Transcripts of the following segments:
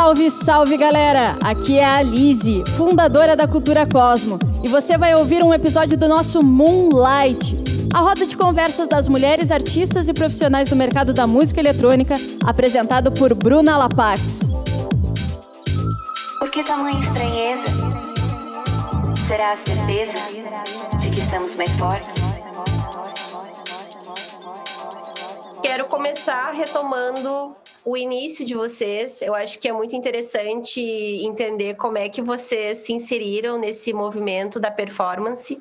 Salve, salve galera! Aqui é a Lise, fundadora da Cultura Cosmo, e você vai ouvir um episódio do nosso Moonlight, a roda de conversas das mulheres artistas e profissionais do mercado da música eletrônica, apresentado por Bruna Lapax. Por que tamanha estranheza? Será a certeza de que estamos mais fortes? Quero começar retomando o início de vocês. Eu acho que é muito interessante entender como é que vocês se inseriram nesse movimento da performance.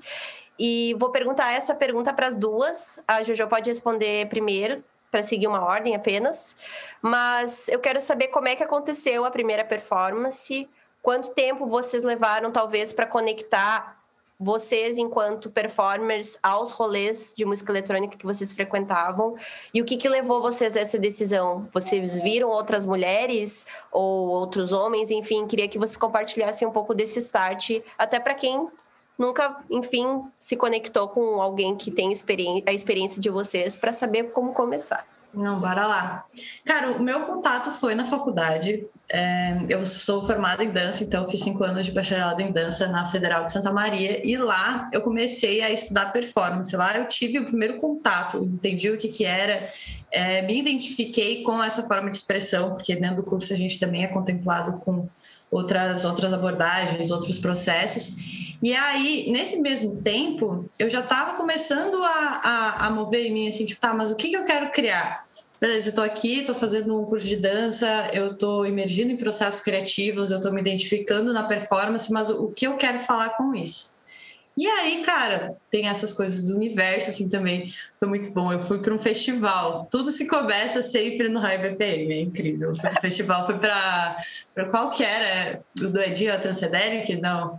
E vou perguntar essa pergunta para as duas. A Jojo pode responder primeiro, para seguir uma ordem apenas. Mas eu quero saber como é que aconteceu a primeira performance, quanto tempo vocês levaram, talvez, para conectar vocês, enquanto performers, aos rolês de música eletrônica que vocês frequentavam e o que, que levou vocês a essa decisão? Vocês viram outras mulheres ou outros homens? Enfim, queria que vocês compartilhassem um pouco desse start, até para quem nunca, enfim, se conectou com alguém que tem a experiência de vocês para saber como começar. Não, bora lá. Cara, o meu contato foi na faculdade. É, eu sou formada em dança, então fiz cinco anos de bacharelado em dança na Federal de Santa Maria. E lá eu comecei a estudar performance. Lá eu tive o primeiro contato, entendi o que, que era, é, me identifiquei com essa forma de expressão, porque dentro do curso a gente também é contemplado com outras, outras abordagens, outros processos. E aí, nesse mesmo tempo, eu já estava começando a, a, a, mover em mim, assim, tipo, tá, mas o que, que eu quero criar? Beleza, eu estou aqui, estou fazendo um curso de dança, eu estou emergindo em processos criativos, eu estou me identificando na performance, mas o, o que eu quero falar com isso? E aí, cara, tem essas coisas do universo, assim, também. Foi muito bom. Eu fui para um festival. Tudo se começa sempre no High BPM, é incrível. O festival foi para qual que era? O do Edinho, a Transederic? Não.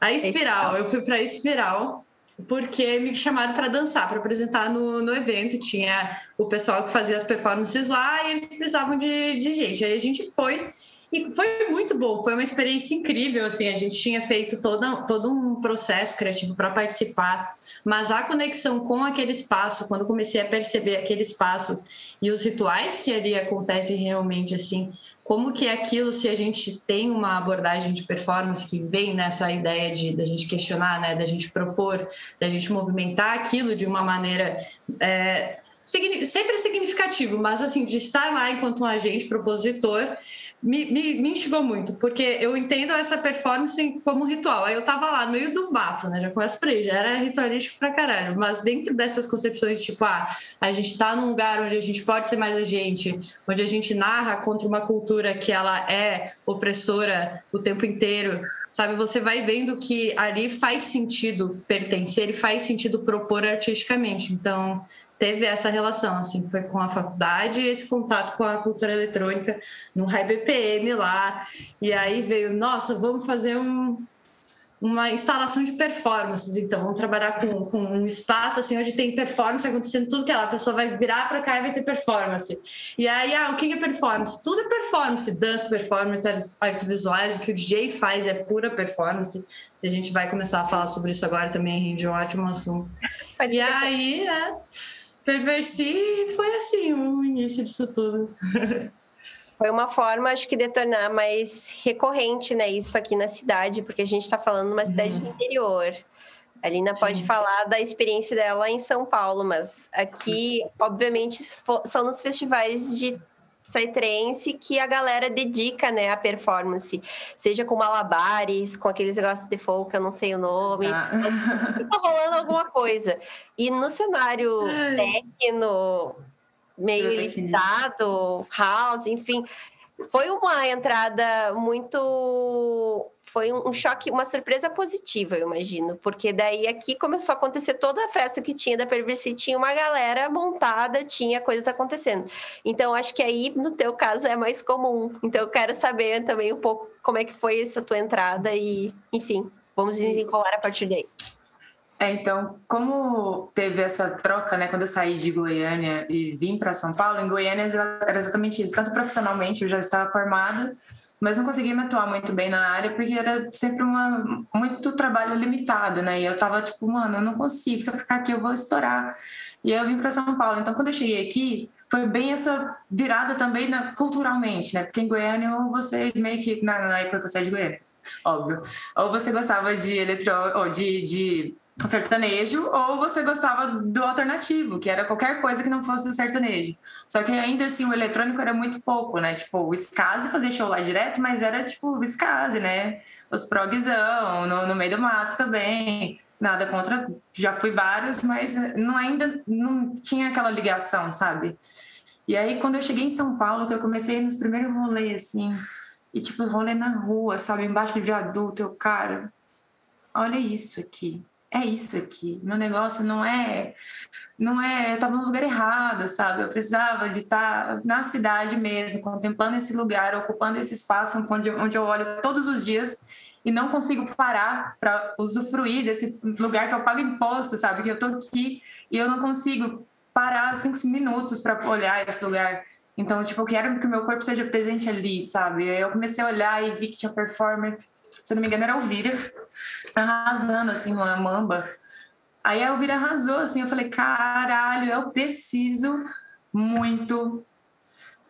A Espiral. Eu fui para a Espiral porque me chamaram para dançar, para apresentar no, no evento. Tinha o pessoal que fazia as performances lá e eles precisavam de, de gente. Aí a gente foi e foi muito bom, foi uma experiência incrível. Assim, a gente tinha feito toda, todo um processo criativo para participar, mas a conexão com aquele espaço, quando comecei a perceber aquele espaço e os rituais que ali acontecem realmente, assim, como que é aquilo se a gente tem uma abordagem de performance que vem nessa ideia de da gente questionar, né, da gente propor, da gente movimentar aquilo de uma maneira é, sempre significativo, mas assim de estar lá enquanto um agente propositor me, me, me instigou muito, porque eu entendo essa performance como ritual. Aí eu tava lá no meio do mato, né? Já começa por aí, já era ritualístico pra caralho. Mas dentro dessas concepções, tipo, ah, a gente tá num lugar onde a gente pode ser mais a gente, onde a gente narra contra uma cultura que ela é opressora o tempo inteiro, sabe? Você vai vendo que ali faz sentido pertencer e faz sentido propor artisticamente. Então, teve essa relação, assim, foi com a faculdade e esse contato com a cultura eletrônica no High BPM lá. E aí veio, nossa, vamos fazer um, uma instalação de performances, então vamos trabalhar com, com um espaço assim onde tem performance acontecendo tudo que é lá, a pessoa vai virar para cá e vai ter performance. E aí, ah, o que é performance? Tudo é performance, dança, performance, artes visuais, o que o DJ faz é pura performance. Se a gente vai começar a falar sobre isso agora também rende um ótimo assunto. E aí, é perversi foi assim o início disso tudo. Foi uma forma, acho que, de tornar mais recorrente, né, isso aqui na cidade, porque a gente está falando uma cidade uhum. do interior. A Lina Sim. pode falar da experiência dela em São Paulo, mas aqui, obviamente, são nos festivais de Saitrense que a galera dedica, né, a performance, seja com malabares, com aqueles negócios de folk, eu não sei o nome, tá rolando alguma coisa. E no cenário técnico, meio limitado, house, enfim, foi uma entrada muito foi um choque, uma surpresa positiva, eu imagino, porque daí aqui começou a acontecer toda a festa que tinha da Perversi, tinha uma galera montada, tinha coisas acontecendo. Então, acho que aí, no teu caso, é mais comum. Então, eu quero saber também um pouco como é que foi essa tua entrada e, enfim, vamos desenrolar a partir daí. É, então, como teve essa troca, né, quando eu saí de Goiânia e vim para São Paulo, em Goiânia era exatamente isso. Tanto profissionalmente, eu já estava formada, mas não conseguia me atuar muito bem na área porque era sempre uma muito trabalho limitado, né? E eu tava tipo, mano, eu não consigo, se eu ficar aqui eu vou estourar. E aí eu vim para São Paulo. Então, quando eu cheguei aqui, foi bem essa virada também na, culturalmente, né? Porque em Goiânia você meio que na, na época que você é de Goiânia, óbvio, ou você gostava de eletro, ou de, de sertanejo, ou você gostava do alternativo, que era qualquer coisa que não fosse sertanejo. Só que ainda assim o eletrônico era muito pouco, né? Tipo, o Skazi fazia show lá direto, mas era tipo o né? Os progzão, no, no meio do mato também. Nada contra, já fui vários, mas não, ainda não tinha aquela ligação, sabe? E aí, quando eu cheguei em São Paulo, que eu comecei nos primeiros rolês, assim, e tipo, rolê na rua, sabe? Embaixo do viaduto, eu, cara, olha isso aqui é isso aqui. Meu negócio não é, não é, eu estava no lugar errado, sabe? Eu precisava de estar na cidade mesmo, contemplando esse lugar, ocupando esse espaço onde, onde eu olho todos os dias e não consigo parar para usufruir desse lugar que eu pago imposto, sabe? Que eu tô aqui e eu não consigo parar cinco minutos para olhar esse lugar. Então, tipo, eu quero que o meu corpo seja presente ali, sabe? Eu comecei a olhar e vi que tinha performer, se eu não me engano, era Elvira, arrasando, assim, uma mamba. Aí a Elvira arrasou, assim, eu falei, caralho, eu preciso muito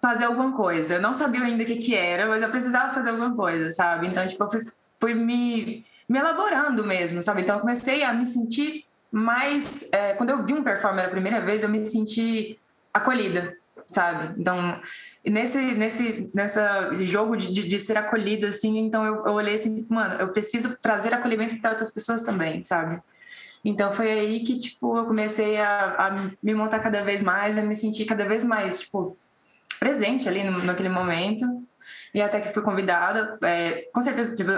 fazer alguma coisa. Eu não sabia ainda o que que era, mas eu precisava fazer alguma coisa, sabe? Então, tipo, eu fui, fui me, me elaborando mesmo, sabe? Então, eu comecei a me sentir mais... É, quando eu vi um performer a primeira vez, eu me senti acolhida, sabe? Então, nesse, nesse nessa jogo de, de, de, ser acolhida, assim, então eu, eu olhei assim, mano, eu preciso trazer acolhimento para outras pessoas também, sabe? Então foi aí que, tipo, eu comecei a, a me montar cada vez mais, a me sentir cada vez mais, tipo, presente ali no, naquele momento. E até que fui convidada, é, com certeza, tipo,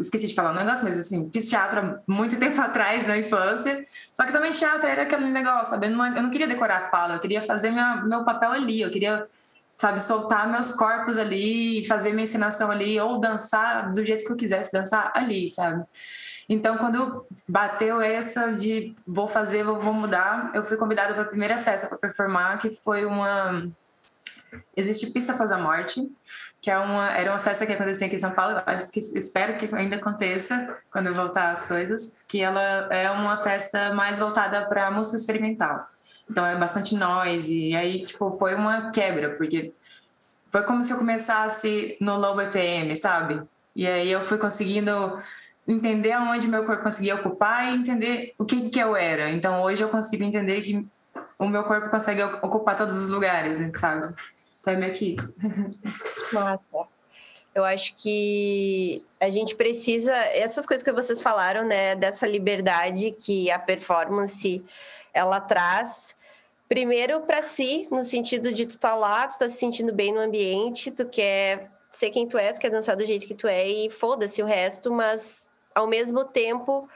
esqueci de falar um negócio, mas assim, fiz teatro há muito tempo atrás, na infância. Só que também teatro era aquele negócio, sabe? Eu não, eu não queria decorar a fala, eu queria fazer minha, meu papel ali, eu queria sabe, soltar meus corpos ali, fazer minha encenação ali, ou dançar do jeito que eu quisesse dançar ali, sabe? Então, quando bateu essa de vou fazer, vou, mudar, eu fui convidada para a primeira festa para performar, que foi uma. Existe Pista Após a Morte, que é uma, era uma festa que acontecia aqui em São Paulo, acho que espero que ainda aconteça quando voltar as coisas, que ela é uma festa mais voltada para música experimental. Então é bastante noise. E aí, tipo, foi uma quebra, porque foi como se eu começasse no low BPM, sabe? E aí eu fui conseguindo entender aonde meu corpo conseguia ocupar e entender o que que eu era. Então hoje eu consigo entender que o meu corpo consegue ocupar todos os lugares, sabe? Então é meio que isso. Nossa. Eu acho que a gente precisa, essas coisas que vocês falaram, né, dessa liberdade que a performance ela traz, Primeiro para si, no sentido de tu tá lá, tu tá se sentindo bem no ambiente, tu quer ser quem tu é, tu quer dançar do jeito que tu é e foda-se o resto, mas ao mesmo tempo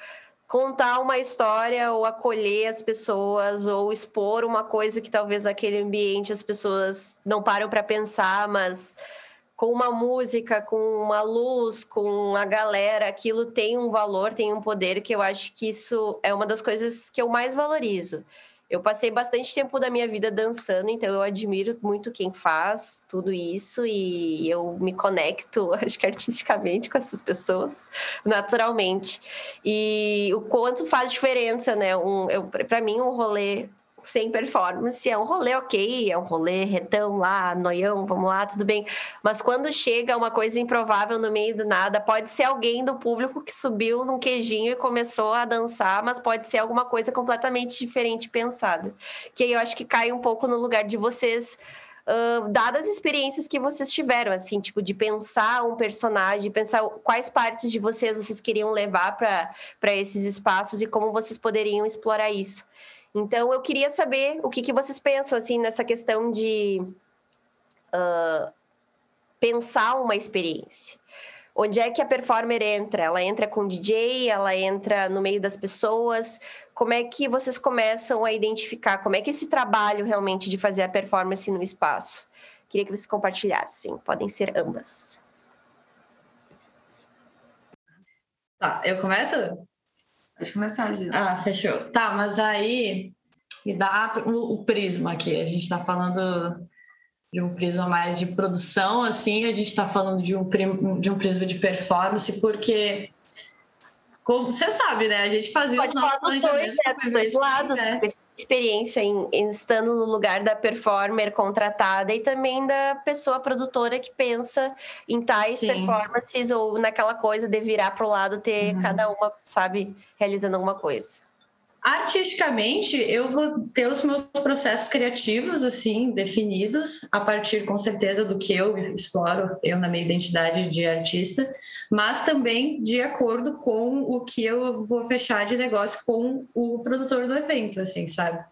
contar uma história ou acolher as pessoas ou expor uma coisa que talvez naquele ambiente as pessoas não param para pensar, mas com uma música, com uma luz, com a galera, aquilo tem um valor, tem um poder que eu acho que isso é uma das coisas que eu mais valorizo. Eu passei bastante tempo da minha vida dançando, então eu admiro muito quem faz tudo isso e eu me conecto, acho que artisticamente com essas pessoas, naturalmente. E o quanto faz diferença, né? Um, para mim, um rolê sem performance, é um rolê ok, é um rolê retão lá, noião, vamos lá, tudo bem. Mas quando chega uma coisa improvável no meio do nada, pode ser alguém do público que subiu num queijinho e começou a dançar, mas pode ser alguma coisa completamente diferente pensada. Que aí eu acho que cai um pouco no lugar de vocês. Uh, dadas as experiências que vocês tiveram, assim, tipo, de pensar um personagem, pensar quais partes de vocês vocês queriam levar para esses espaços e como vocês poderiam explorar isso. Então, eu queria saber o que, que vocês pensam, assim, nessa questão de uh, pensar uma experiência. Onde é que a performer entra? Ela entra com DJ, ela entra no meio das pessoas. Como é que vocês começam a identificar? Como é que esse trabalho realmente de fazer a performance no espaço? Queria que vocês compartilhassem. Podem ser ambas. Tá, eu começo? Pode começar, Gil. Ah, fechou. Tá, mas aí dá o, o prisma aqui. A gente está falando de um prisma mais de produção, assim, a gente está falando de um, de um prisma de performance, porque como você sabe, né? A gente fazia Pode os nossos planejamentos. Dois, né? dois lados, né? Experiência em, em, estando no lugar da performer contratada e também da pessoa produtora que pensa em tais Sim. performances ou naquela coisa de virar para o lado, ter uhum. cada uma, sabe, realizando alguma coisa. Artisticamente, eu vou ter os meus processos criativos, assim, definidos, a partir, com certeza, do que eu exploro, eu na minha identidade de artista, mas também de acordo com o que eu vou fechar de negócio com o produtor do evento, assim, sabe?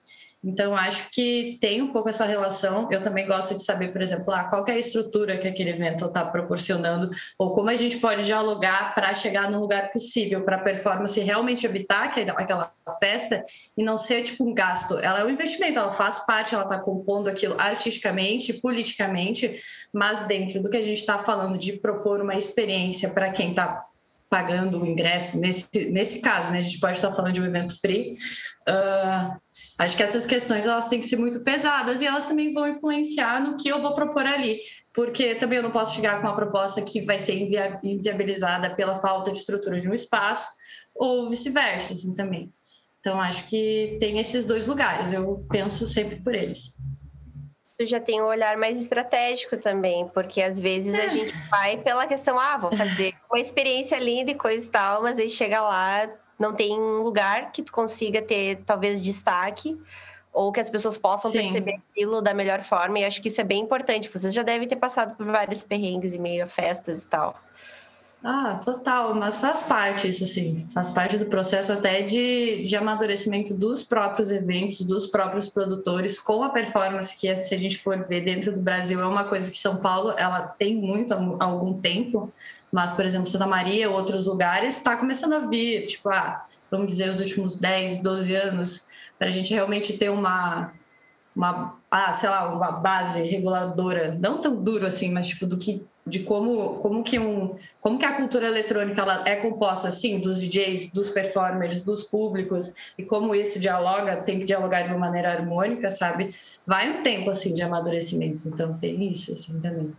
Então, acho que tem um pouco essa relação. Eu também gosto de saber, por exemplo, ah, qual é a estrutura que aquele evento está proporcionando, ou como a gente pode dialogar para chegar no lugar possível, para a performance realmente habitar aquela festa e não ser tipo um gasto. Ela é um investimento, ela faz parte, ela está compondo aquilo artisticamente, politicamente, mas dentro do que a gente está falando de propor uma experiência para quem está pagando o ingresso, nesse, nesse caso, né, a gente pode estar falando de um evento free. Uh, acho que essas questões elas têm que ser muito pesadas e elas também vão influenciar no que eu vou propor ali, porque também eu não posso chegar com uma proposta que vai ser inviabilizada pela falta de estrutura de um espaço ou vice-versa, assim, também. Então, acho que tem esses dois lugares, eu penso sempre por eles tu já tem um olhar mais estratégico também, porque às vezes a é. gente vai pela questão, ah, vou fazer uma experiência linda e coisa e tal, mas aí chega lá, não tem um lugar que tu consiga ter talvez destaque ou que as pessoas possam Sim. perceber aquilo da melhor forma, e acho que isso é bem importante. Vocês já devem ter passado por vários perrengues e meio a festas e tal. Ah, total, mas faz parte isso, assim, faz parte do processo até de, de amadurecimento dos próprios eventos, dos próprios produtores, com a performance que, se a gente for ver dentro do Brasil, é uma coisa que São Paulo, ela tem muito há algum tempo, mas, por exemplo, Santa Maria, outros lugares, está começando a vir, tipo, ah, vamos dizer, os últimos 10, 12 anos, para a gente realmente ter uma, uma, ah, sei lá, uma base reguladora, não tão duro assim, mas tipo do que de como como que um como que a cultura eletrônica ela é composta assim dos DJs, dos performers, dos públicos e como isso dialoga, tem que dialogar de uma maneira harmônica, sabe? Vai um tempo assim de amadurecimento, então tem isso assim também.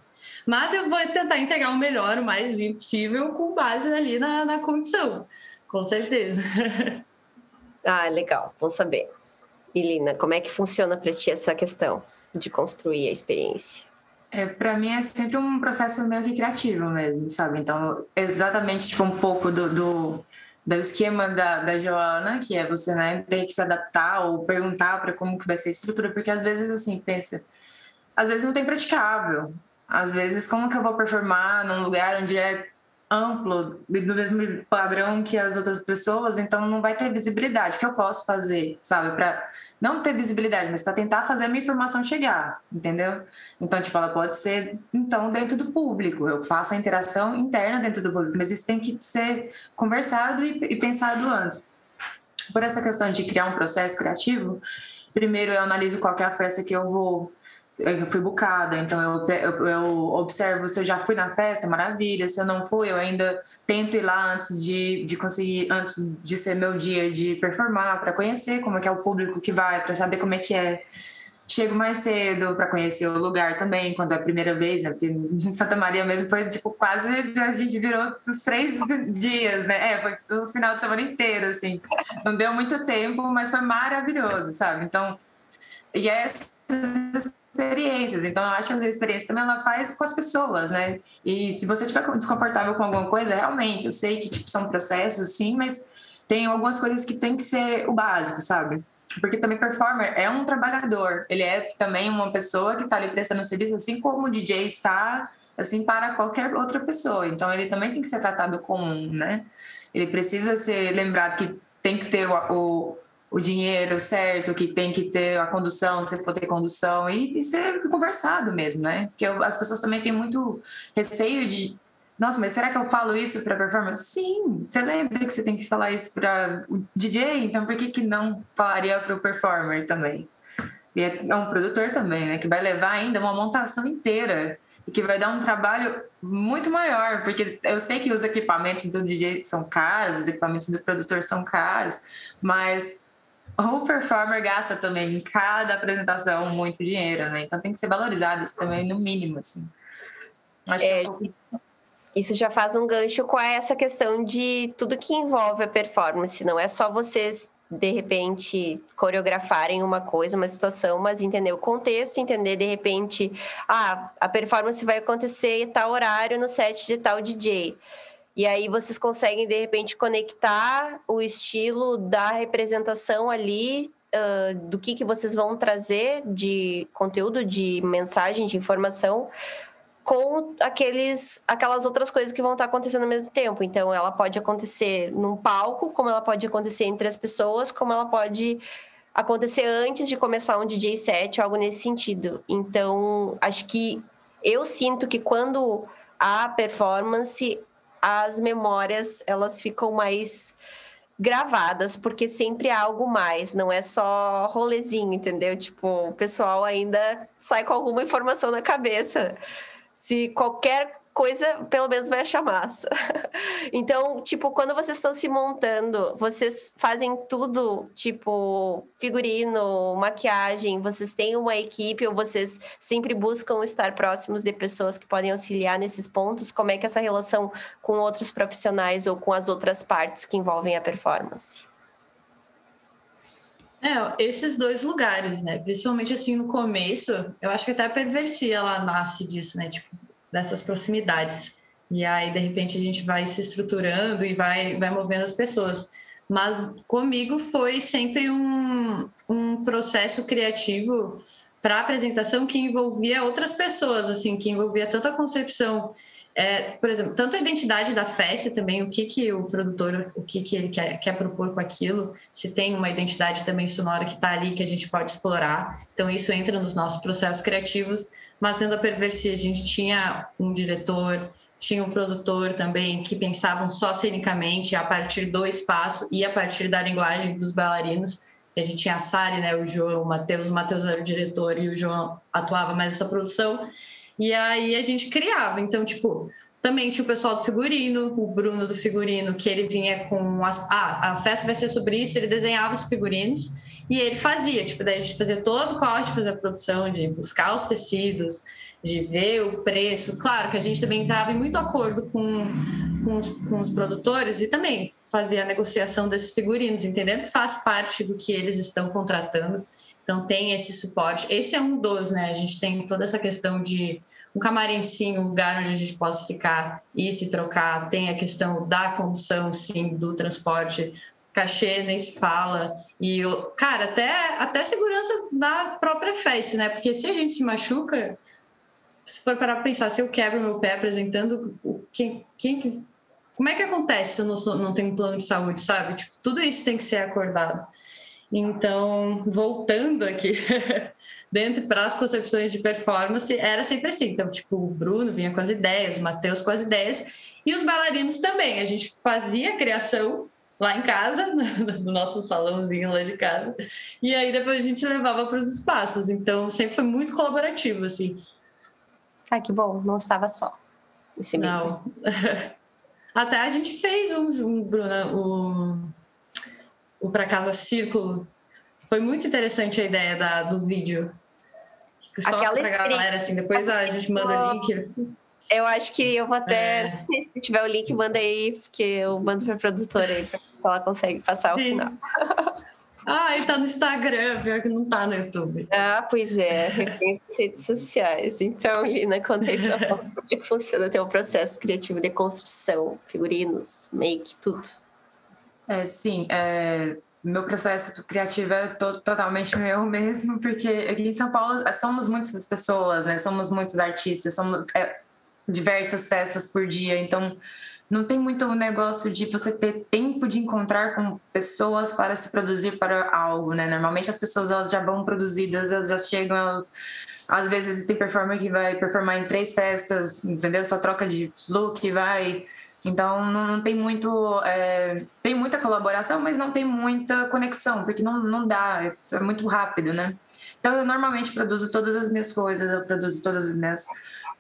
Mas eu vou tentar entregar o melhor, o mais limpo possível, com base ali na, na condição, com certeza. Ah, legal, bom saber. E Lina, como é que funciona para ti essa questão de construir a experiência? É, para mim é sempre um processo meio que criativo mesmo, sabe? Então, exatamente tipo um pouco do, do, do esquema da, da Joana, que é você né, ter que se adaptar ou perguntar para como que vai ser a estrutura, porque às vezes assim, pensa, às vezes não tem praticável. Às vezes, como que eu vou performar num lugar onde é amplo, do mesmo padrão que as outras pessoas, então não vai ter visibilidade. O que eu posso fazer, sabe? Para não ter visibilidade, mas para tentar fazer a minha informação chegar, entendeu? Então, tipo, ela pode ser, então, dentro do público. Eu faço a interação interna dentro do público, mas isso tem que ser conversado e, e pensado antes. Por essa questão de criar um processo criativo, primeiro eu analiso qual é a festa que eu vou eu fui bucada, então eu, eu, eu, observo se eu já fui na festa, maravilha, se eu não fui, eu ainda tento ir lá antes de, de conseguir, antes de ser meu dia de performar, para conhecer como é que é o público que vai, para saber como é que é. Chego mais cedo para conhecer o lugar também, quando é a primeira vez, né? Porque em Santa Maria mesmo foi tipo quase a gente virou os três dias, né? É, foi o final de semana inteiro, assim. Não deu muito tempo, mas foi maravilhoso, sabe? Então, e essas experiências. Então, eu acho que a experiência também ela faz com as pessoas, né? E se você estiver desconfortável com alguma coisa, realmente, eu sei que tipo, são processos, sim, mas tem algumas coisas que tem que ser o básico, sabe? Porque também performer é um trabalhador, ele é também uma pessoa que está ali prestando serviço, assim como o DJ está, assim, para qualquer outra pessoa. Então, ele também tem que ser tratado comum, né? Ele precisa ser lembrado que tem que ter o, o o dinheiro certo, que tem que ter a condução, se for ter condução, e, e ser conversado mesmo, né? Porque as pessoas também têm muito receio de. Nossa, mas será que eu falo isso para performance? Sim, você lembra que você tem que falar isso para o DJ, então por que, que não falaria para o performer também? E é, é um produtor também, né? Que vai levar ainda uma montação inteira e que vai dar um trabalho muito maior, porque eu sei que os equipamentos do DJ são caros, os equipamentos do produtor são caros, mas o performer gasta também em cada apresentação muito dinheiro, né? Então tem que ser valorizado isso também no mínimo, assim. Acho é, que é isso já faz um gancho com essa questão de tudo que envolve a performance. Não é só vocês de repente, coreografarem uma coisa, uma situação, mas entender o contexto, entender de repente, ah, a performance vai acontecer em tal horário no set de tal DJ. E aí vocês conseguem, de repente, conectar o estilo da representação ali, uh, do que, que vocês vão trazer de conteúdo, de mensagem, de informação, com aqueles, aquelas outras coisas que vão estar acontecendo ao mesmo tempo. Então, ela pode acontecer num palco, como ela pode acontecer entre as pessoas, como ela pode acontecer antes de começar um DJ set, algo nesse sentido. Então, acho que eu sinto que quando há performance, as memórias elas ficam mais gravadas, porque sempre há algo mais, não é só rolezinho, entendeu? Tipo, o pessoal ainda sai com alguma informação na cabeça se qualquer coisa, pelo menos vai achar massa. então, tipo, quando vocês estão se montando, vocês fazem tudo, tipo, figurino, maquiagem, vocês têm uma equipe ou vocês sempre buscam estar próximos de pessoas que podem auxiliar nesses pontos? Como é que é essa relação com outros profissionais ou com as outras partes que envolvem a performance? É, esses dois lugares, né? Principalmente assim no começo, eu acho que até a perversia ela nasce disso, né? Tipo, dessas proximidades. E aí, de repente, a gente vai se estruturando e vai, vai movendo as pessoas. Mas comigo foi sempre um, um processo criativo para apresentação que envolvia outras pessoas, assim, que envolvia tanto a concepção é, por exemplo, tanto a identidade da festa também, o que, que o produtor, o que, que ele quer, quer propor com aquilo, se tem uma identidade também sonora que está ali que a gente pode explorar. Então, isso entra nos nossos processos criativos. Mas sendo a Perversia, a gente tinha um diretor, tinha um produtor também que pensavam só cenicamente a partir do espaço e a partir da linguagem dos bailarinos. A gente tinha a Sari, né, o João, o Matheus, o Matheus era o diretor e o João atuava mais nessa produção. E aí a gente criava. Então, tipo, também tinha o pessoal do figurino, o Bruno do figurino, que ele vinha com as. Ah, a festa vai ser sobre isso, ele desenhava os figurinos e ele fazia. Tipo, daí a gente fazia todo o corte, fazer a produção, de buscar os tecidos, de ver o preço. Claro que a gente também estava em muito acordo com, com os, com, os, produtores e também fazia a negociação desses figurinos, entendendo que faz parte do que eles estão contratando. Então tem esse suporte. Esse é um dos, né? A gente tem toda essa questão de um camarim sim, um lugar onde a gente possa ficar e se trocar. Tem a questão da condução, sim, do transporte. Cachê nem se fala. E, cara, até, até segurança da própria festa, né? Porque se a gente se machuca, se for parar para pensar, se eu quebro meu pé apresentando, quem, quem, como é que acontece se eu não, sou, não tenho um plano de saúde, sabe? Tipo, tudo isso tem que ser acordado. Então, voltando aqui, dentro para as concepções de performance, era sempre assim. Então, tipo, o Bruno vinha com as ideias, o Matheus com as ideias, e os bailarinos também. A gente fazia a criação lá em casa, no nosso salãozinho lá de casa, e aí depois a gente levava para os espaços. Então, sempre foi muito colaborativo, assim. Ah, que bom, não estava só. Esse não. Até a gente fez um, um Bruna, um o Pra Casa Círculo. Foi muito interessante a ideia da, do vídeo. Só Aquela pra galera, assim, depois a gente manda o link. Eu acho que eu vou até, é. se tiver o link, manda aí, porque eu mando pra produtora aí, pra se ela consegue passar Sim. o final. Ah, e tá no Instagram, pior que não tá no YouTube. Ah, pois é, redes sociais. Então, Lina, conta aí pra como que funciona o teu processo criativo de construção, figurinos, make, tudo. É, sim, é, meu processo criativo é to totalmente meu mesmo, porque aqui em São Paulo é, somos muitas pessoas, né? Somos muitos artistas, somos é, diversas festas por dia, então não tem muito o negócio de você ter tempo de encontrar com pessoas para se produzir para algo, né? Normalmente as pessoas elas já vão produzidas, elas já chegam, elas às vezes tem performer que vai performar em três festas, entendeu? Só troca de look, vai então não, tem muito, é, tem muita colaboração, mas não tem muita conexão, porque não, não dá, é, muito rápido, né? Então eu normalmente produzo todas as minhas coisas, eu produzo todas as minhas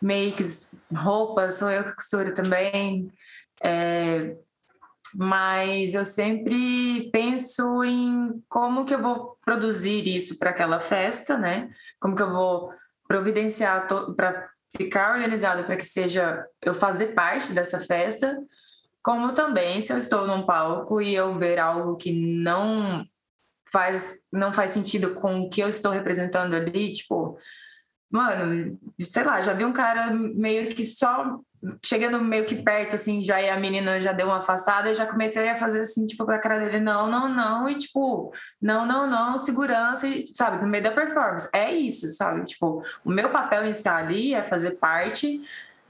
makes, roupas, sou eu que costuro também. É, mas eu sempre penso em como que eu vou produzir isso para aquela festa, né? Como que eu vou providenciar para ficar organizado para que seja eu fazer parte dessa festa, como também se eu estou num palco e eu ver algo que não faz não faz sentido com o que eu estou representando ali, tipo, mano, sei lá, já vi um cara meio que só chegando meio que perto, assim, já e a menina já deu uma afastada, eu já comecei a fazer assim, tipo, pra cara dele, não, não, não, e tipo, não, não, não, segurança, e, sabe, no meio da performance. É isso, sabe? Tipo, o meu papel em estar ali é fazer parte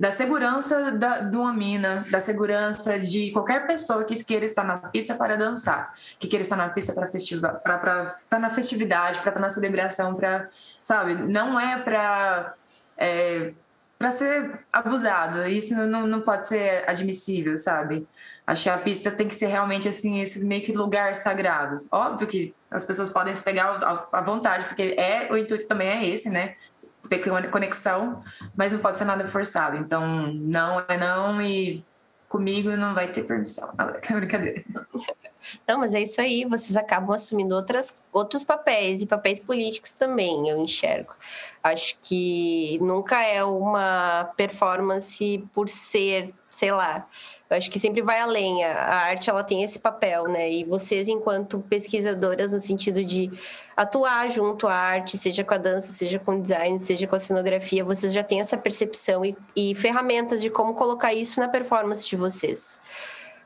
da segurança da, de uma mina, da segurança de qualquer pessoa que queira estar na pista para dançar, que queira estar na pista para festival, para estar na festividade, para estar na celebração, para, sabe, não é para é, para ser abusado. Isso não, não pode ser admissível, sabe? Acho que a pista tem que ser realmente assim, esse meio que lugar sagrado. Óbvio que as pessoas podem se pegar à vontade, porque é o intuito também é esse, né? Ter conexão, mas não pode ser nada forçado. Então, não é não e comigo não vai ter permissão. Não, é brincadeira. Não, mas é isso aí, vocês acabam assumindo outras, outros papéis e papéis políticos também, eu enxergo. Acho que nunca é uma performance por ser, sei lá, eu acho que sempre vai além. A arte ela tem esse papel, né? E vocês, enquanto pesquisadoras, no sentido de atuar junto à arte, seja com a dança, seja com o design, seja com a cenografia, vocês já têm essa percepção e, e ferramentas de como colocar isso na performance de vocês.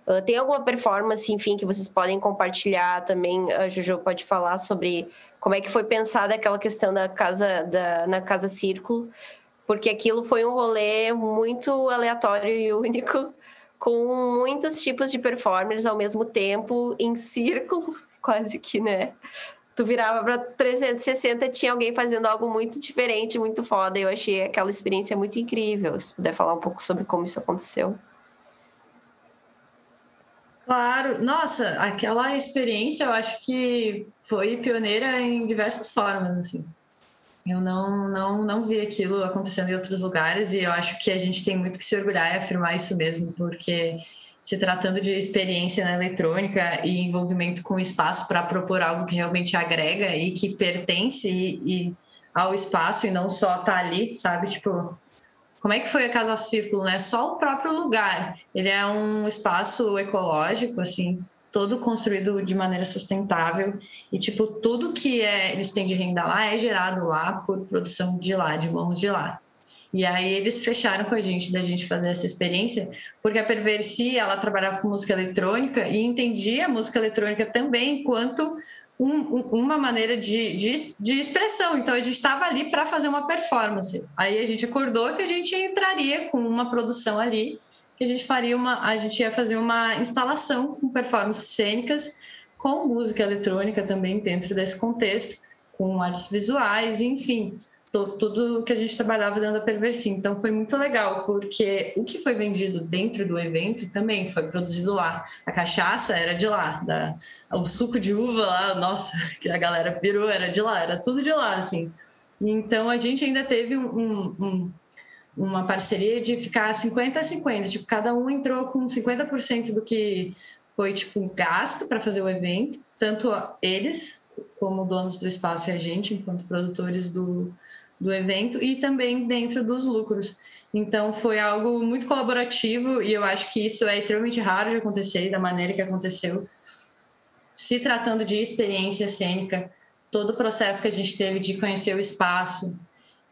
Uh, tem alguma performance, enfim, que vocês podem compartilhar também? A Jojo pode falar sobre como é que foi pensada aquela questão da casa, da, na casa círculo, porque aquilo foi um rolê muito aleatório e único com muitos tipos de performers ao mesmo tempo, em círculo, quase que, né? Tu virava para 360 tinha alguém fazendo algo muito diferente, muito foda. Eu achei aquela experiência muito incrível. Se puder falar um pouco sobre como isso aconteceu. Claro, nossa, aquela experiência eu acho que foi pioneira em diversas formas, assim. Eu não, não, não vi aquilo acontecendo em outros lugares e eu acho que a gente tem muito que se orgulhar e afirmar isso mesmo, porque se tratando de experiência na eletrônica e envolvimento com o espaço para propor algo que realmente agrega e que pertence e, e ao espaço e não só tá ali, sabe? Tipo, como é que foi a Casa Círculo, né? Só o próprio lugar. Ele é um espaço ecológico, assim, todo construído de maneira sustentável e tipo tudo que é, eles têm de renda lá é gerado lá por produção de lá, de mãos de lá. E aí eles fecharam com a gente da gente fazer essa experiência, porque a Perversi, ela trabalhava com música eletrônica e entendia a música eletrônica também enquanto um, uma maneira de, de, de, expressão. Então a gente estava ali para fazer uma performance. Aí a gente acordou que a gente entraria com uma produção ali que a gente faria uma, a gente ia fazer uma instalação com performances cênicas com música eletrônica também dentro desse contexto, com artes visuais, enfim, tudo que a gente trabalhava dentro da Perversi. Então foi muito legal, porque o que foi vendido dentro do evento também foi produzido lá. A cachaça era de lá, da, o suco de uva lá, nossa, que a galera pirou, era de lá, era tudo de lá, assim. Então a gente ainda teve um, um uma parceria de ficar 50 a 50, tipo, cada um entrou com 50% do que foi tipo gasto para fazer o evento, tanto eles como donos do espaço e a gente, enquanto produtores do, do evento, e também dentro dos lucros. Então foi algo muito colaborativo e eu acho que isso é extremamente raro de acontecer da maneira que aconteceu. Se tratando de experiência cênica, todo o processo que a gente teve de conhecer o espaço,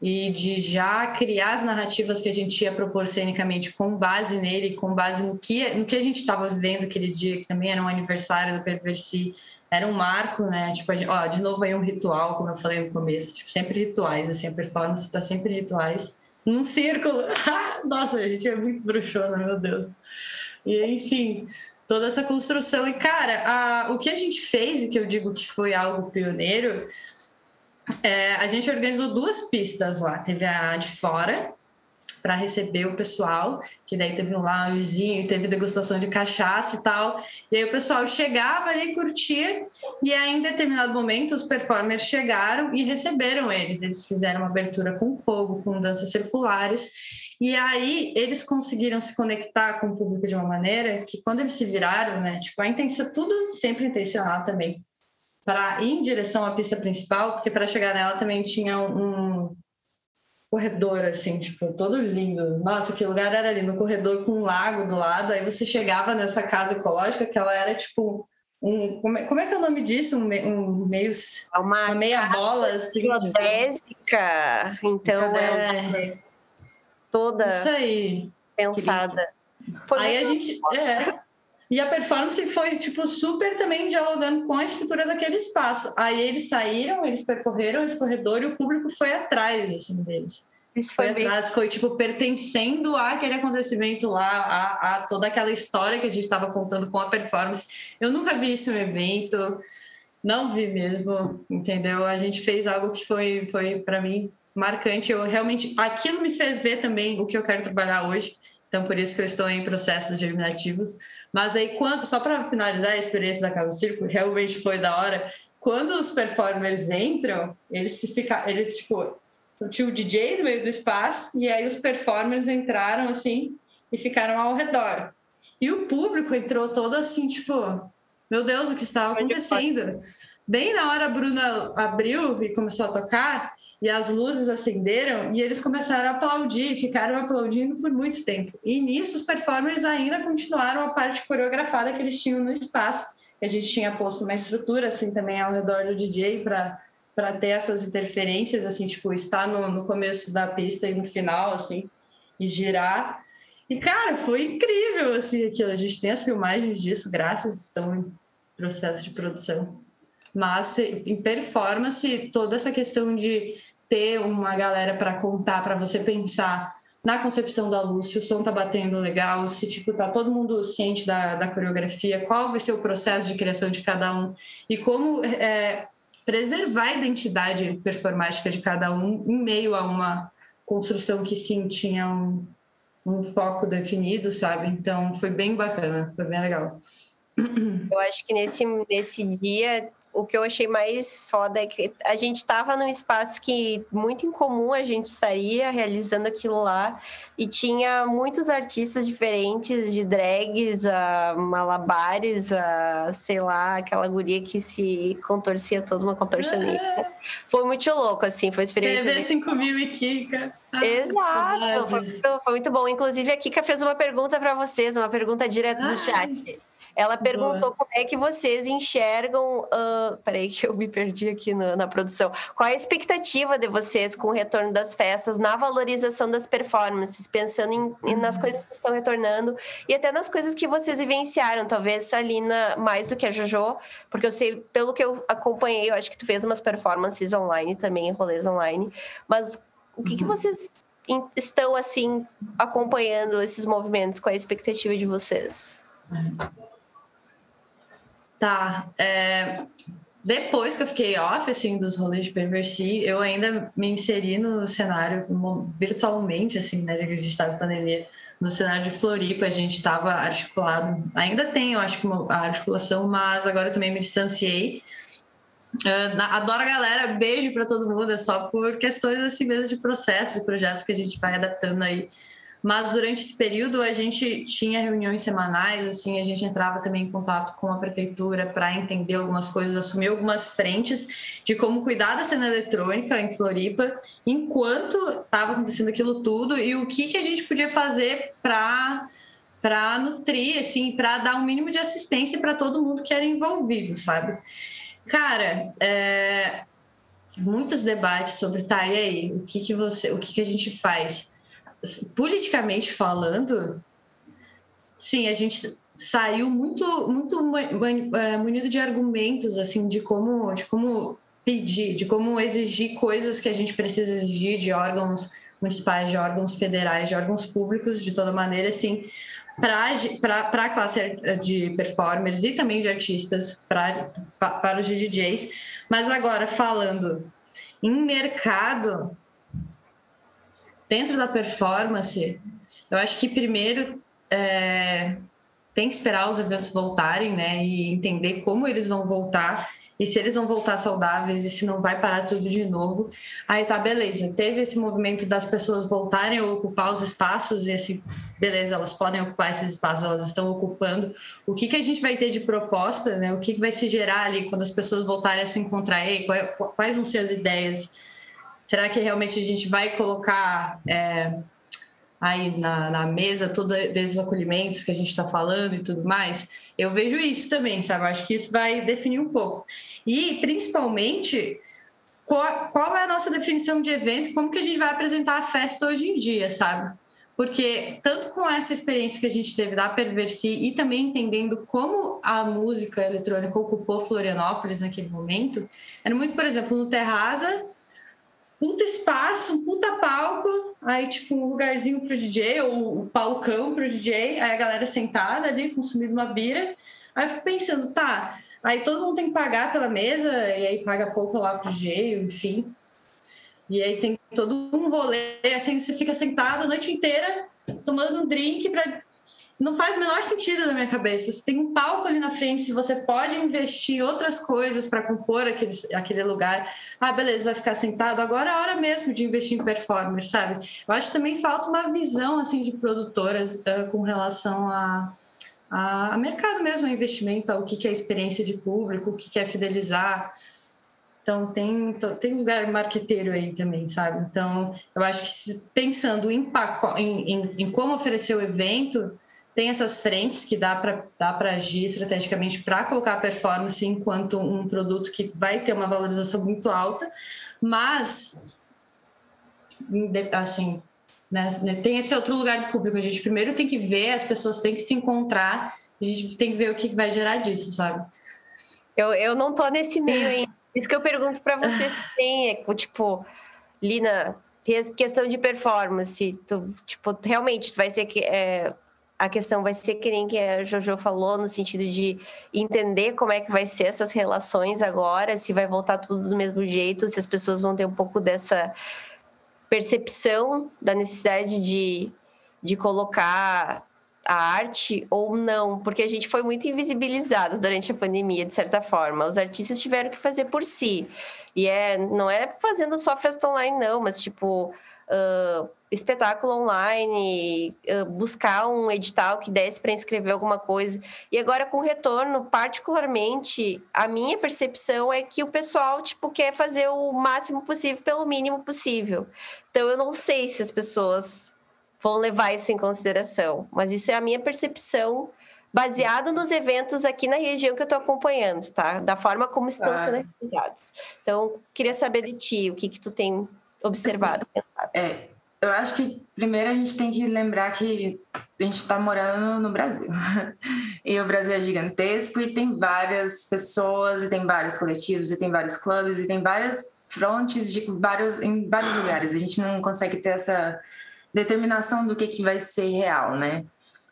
e de já criar as narrativas que a gente ia propor cenicamente com base nele, com base no que, no que a gente estava vivendo aquele dia, que também era um aniversário do Perversi, era um marco, né? Tipo, ó, de novo aí um ritual, como eu falei no começo, tipo, sempre rituais, assim, a performance está sempre rituais. Num círculo! Nossa, a gente é muito bruxona, meu Deus. E, enfim, toda essa construção. E, cara, a, o que a gente fez, e que eu digo que foi algo pioneiro, é, a gente organizou duas pistas lá. Teve a de fora, para receber o pessoal, que daí teve um loungezinho, teve degustação de cachaça e tal. E aí o pessoal chegava ali, curtia, e aí em determinado momento os performers chegaram e receberam eles. Eles fizeram uma abertura com fogo, com danças circulares. E aí eles conseguiram se conectar com o público de uma maneira que quando eles se viraram, né, tipo, a intenção, tudo sempre intencional também para ir em direção à pista principal, porque para chegar nela também tinha um corredor, assim, tipo, todo lindo. Nossa, que lugar era ali, no corredor com um lago do lado. Aí você chegava nessa casa ecológica que ela era, tipo, um como, é, como é que é o nome disso? Um, um meio, é uma, uma meia bola assim. Geodésica. Então é, é toda Isso aí. pensada. aí a gente. É, e a performance foi, tipo, super também dialogando com a estrutura daquele espaço. Aí eles saíram, eles percorreram esse corredor e o público foi atrás, assim, deles. Isso foi, foi atrás, foi, tipo, pertencendo àquele acontecimento lá, a, a toda aquela história que a gente estava contando com a performance. Eu nunca vi isso em um evento, não vi mesmo, entendeu? A gente fez algo que foi, foi para mim, marcante. Eu realmente... Aquilo me fez ver também o que eu quero trabalhar hoje então, por isso que eu estou em processos germinativos. Mas aí, quando, só para finalizar a experiência da Casa Circo, realmente foi da hora. Quando os performers entram, eles se ficam, eles tipo, tinha o DJ no meio do espaço e aí os performers entraram assim e ficaram ao redor. E o público entrou todo assim, tipo, meu Deus, o que estava acontecendo? Bem na hora a Bruna abriu e começou a tocar, e as luzes acenderam e eles começaram a aplaudir, ficaram aplaudindo por muito tempo. E nisso os performers ainda continuaram a parte coreografada que eles tinham no espaço. A gente tinha posto uma estrutura assim também ao redor do DJ para para ter essas interferências assim, tipo, estar no, no começo da pista e no final assim e girar. E cara, foi incrível assim aquilo. A gente tem as filmagens disso, graças estão em processo de produção. Mas em performance, toda essa questão de ter uma galera para contar, para você pensar na concepção da luz, se o som tá batendo legal, se tipo tá todo mundo ciente da, da coreografia, qual vai ser o processo de criação de cada um e como é, preservar a identidade performática de cada um em meio a uma construção que sim tinha um, um foco definido, sabe? Então foi bem bacana, foi bem legal. Eu acho que nesse, nesse dia o que eu achei mais foda é que a gente estava num espaço que muito incomum a gente estaria realizando aquilo lá e tinha muitos artistas diferentes, de drags a malabares, a sei lá, aquela guria que se contorcia toda uma contorcionista. Foi muito louco, assim, foi experiência. TV 5 mil e Kika. Exato, foi muito, foi muito, bom. Inclusive, a Kika fez uma pergunta para vocês, uma pergunta direto do chat. Ela perguntou Boa. como é que vocês enxergam. Uh, peraí, que eu me perdi aqui na, na, produção. Qual é a expectativa de vocês com o retorno das festas, na valorização das performances, pensando em, nas coisas que estão retornando e até nas coisas que vocês vivenciaram? Talvez a Lina mais do que a Jojo, porque eu sei, pelo que eu acompanhei, eu acho que tu fez umas performances online também, rolês online. Mas o que, uhum. que vocês estão assim acompanhando esses movimentos? Qual é a expectativa de vocês? Tá. É, depois que eu fiquei off, assim, dos rolês de Perversi, eu ainda me inseri no cenário virtualmente, assim, né, que a gente estava em pandemia, no cenário de Floripa, a gente estava articulado, ainda tem, eu acho uma, a articulação, mas agora eu também me distanciei. Uh, adoro a galera, beijo para todo mundo, é só por questões assim mesmo de processos e projetos que a gente vai adaptando aí mas durante esse período a gente tinha reuniões semanais, assim, a gente entrava também em contato com a prefeitura para entender algumas coisas, assumir algumas frentes de como cuidar da cena eletrônica em Floripa, enquanto estava acontecendo aquilo tudo e o que, que a gente podia fazer para para nutrir, assim, para dar um mínimo de assistência para todo mundo que era envolvido, sabe? Cara, é, muitos debates sobre tá e aí, o que que você, o que que a gente faz? Politicamente falando, sim, a gente saiu muito muito é, munido de argumentos assim de como de como pedir, de como exigir coisas que a gente precisa exigir de órgãos municipais, de órgãos federais, de órgãos públicos, de toda maneira, assim, para a classe de performers e também de artistas, para os DJs. Mas agora, falando em mercado, dentro da performance, eu acho que primeiro é, tem que esperar os eventos voltarem, né? E entender como eles vão voltar e se eles vão voltar saudáveis e se não vai parar tudo de novo. Aí tá, beleza. Teve esse movimento das pessoas voltarem a ocupar os espaços e assim, beleza, elas podem ocupar esses espaços, elas estão ocupando. O que, que a gente vai ter de proposta, né? O que, que vai se gerar ali quando as pessoas voltarem a se encontrar? aí? quais vão ser as ideias? Será que realmente a gente vai colocar é, aí na, na mesa, todos esses acolhimentos que a gente está falando e tudo mais, eu vejo isso também, sabe? Eu acho que isso vai definir um pouco. E, principalmente, qual, qual é a nossa definição de evento, como que a gente vai apresentar a festa hoje em dia, sabe? Porque tanto com essa experiência que a gente teve da Perversi e também entendendo como a música eletrônica ocupou Florianópolis naquele momento, era muito, por exemplo, no Terraza, puta espaço, um puta palco, aí tipo um lugarzinho pro DJ, ou um palcão pro DJ, aí a galera sentada ali, consumindo uma bira. Aí eu fico pensando, tá, aí todo mundo tem que pagar pela mesa, e aí paga pouco lá pro DJ, enfim. E aí tem todo um rolê, assim, você fica sentado a noite inteira tomando um drink para não faz o menor sentido na minha cabeça. Você tem um palco ali na frente, se você pode investir outras coisas para compor aquele, aquele lugar. Ah, beleza, vai ficar sentado. Agora é a hora mesmo de investir em performance, sabe? Eu acho que também falta uma visão assim de produtoras uh, com relação a, a, a, mercado mesmo, a investimento, ao que, que é experiência de público, o que, que é fidelizar. Então, tem, tem lugar marqueteiro aí também, sabe? Então, eu acho que pensando em, em, em como oferecer o evento, tem essas frentes que dá para dá agir estrategicamente para colocar a performance enquanto um produto que vai ter uma valorização muito alta, mas, assim, né, tem esse outro lugar de público. A gente primeiro tem que ver, as pessoas têm que se encontrar, a gente tem que ver o que vai gerar disso, sabe? Eu, eu não tô nesse meio ainda isso que eu pergunto para vocês tem, é, tipo, Lina, questão de performance, tu, tipo, realmente vai ser que é, a questão vai ser que nem que a Jojo falou, no sentido de entender como é que vai ser essas relações agora, se vai voltar tudo do mesmo jeito, se as pessoas vão ter um pouco dessa percepção da necessidade de, de colocar a arte ou não, porque a gente foi muito invisibilizado durante a pandemia, de certa forma. Os artistas tiveram que fazer por si. E é, não é fazendo só festa online, não, mas tipo. Uh, espetáculo online, uh, buscar um edital que desse para inscrever alguma coisa. E agora, com retorno, particularmente, a minha percepção é que o pessoal tipo, quer fazer o máximo possível pelo mínimo possível. Então, eu não sei se as pessoas vão levar isso em consideração. Mas isso é a minha percepção baseado nos eventos aqui na região que eu estou acompanhando, tá? Da forma como estão sendo realizados. Então, queria saber de ti, o que que tu tem observado. Assim, é, eu acho que primeiro a gente tem que lembrar que a gente está morando no Brasil. E o Brasil é gigantesco e tem várias pessoas, e tem vários coletivos, e tem vários clubes, e tem várias frontes de vários, em vários lugares. A gente não consegue ter essa determinação do que, que vai ser real, né?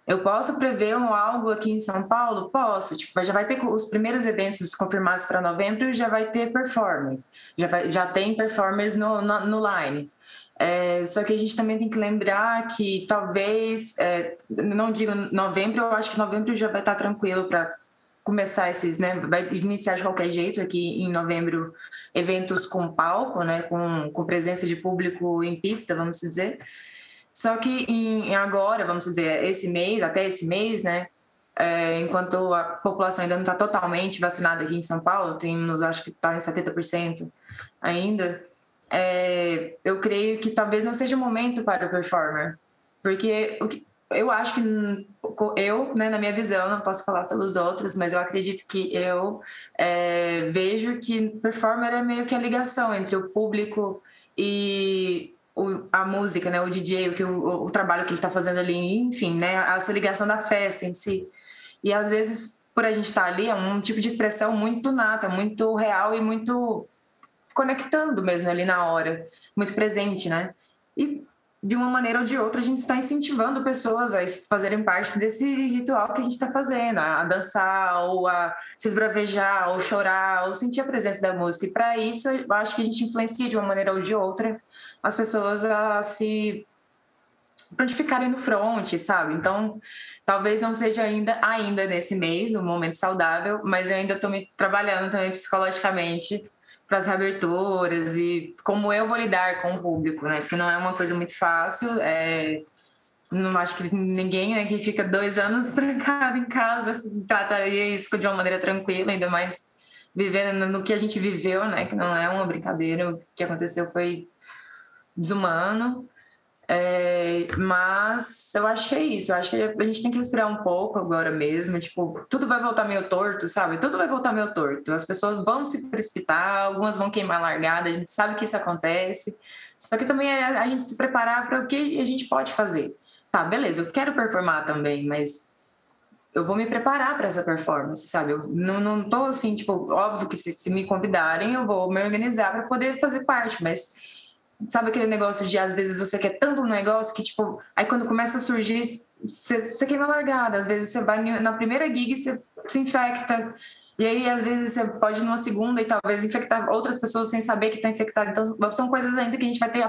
Eu posso prever um algo aqui em São Paulo? Posso. Tipo, já vai ter os primeiros eventos confirmados para novembro, já vai ter performer. Já, vai, já tem performers no, no, no line. É, só que a gente também tem que lembrar que talvez, é, não digo novembro, eu acho que novembro já vai estar tranquilo para começar esses, né? Vai iniciar de qualquer jeito aqui em novembro eventos com palco, né? Com, com presença de público em pista, vamos dizer. Só que em, agora, vamos dizer, esse mês, até esse mês, né? É, enquanto a população ainda não está totalmente vacinada aqui em São Paulo, temos, acho que está em 70% ainda, é, eu creio que talvez não seja o momento para o performer. Porque eu acho que eu, né, na minha visão, não posso falar pelos outros, mas eu acredito que eu é, vejo que performer é meio que a ligação entre o público e o, a música, né, o DJ, o, que, o, o trabalho que ele está fazendo ali, enfim, né, essa ligação da festa em si. E às vezes, por a gente estar tá ali, é um tipo de expressão muito nata, muito real e muito conectando mesmo ali na hora, muito presente, né? E de uma maneira ou de outra, a gente está incentivando pessoas a fazerem parte desse ritual que a gente está fazendo, a dançar, ou a se esbravejar, ou chorar, ou sentir a presença da música. E para isso, eu acho que a gente influencia de uma maneira ou de outra as pessoas a se prontificarem no front, sabe? Então, talvez não seja ainda ainda nesse mês um momento saudável, mas eu ainda estou me trabalhando também psicologicamente para as reaberturas e como eu vou lidar com o público, né? Porque não é uma coisa muito fácil. É... Não acho que ninguém né, que fica dois anos trancado em casa trataria isso de uma maneira tranquila, ainda mais vivendo no que a gente viveu, né? Que não é uma brincadeira. O que aconteceu foi desumano. É, mas eu acho que é isso. Eu acho que a gente tem que respirar um pouco agora mesmo. Tipo, tudo vai voltar meio torto, sabe? Tudo vai voltar meio torto. As pessoas vão se precipitar, algumas vão queimar largada. A gente sabe que isso acontece. Só que também é a gente se preparar para o que a gente pode fazer. Tá, beleza, eu quero performar também, mas eu vou me preparar para essa performance, sabe? Eu não, não tô assim, tipo, óbvio que se, se me convidarem, eu vou me organizar para poder fazer parte, mas sabe aquele negócio de às vezes você quer tanto um negócio que, tipo, aí quando começa a surgir, você, você queima largada. Às vezes você vai na primeira gig e você se infecta. E aí, às vezes, você pode ir numa segunda e talvez infectar outras pessoas sem saber que está infectado. Então, são coisas ainda que a gente vai ter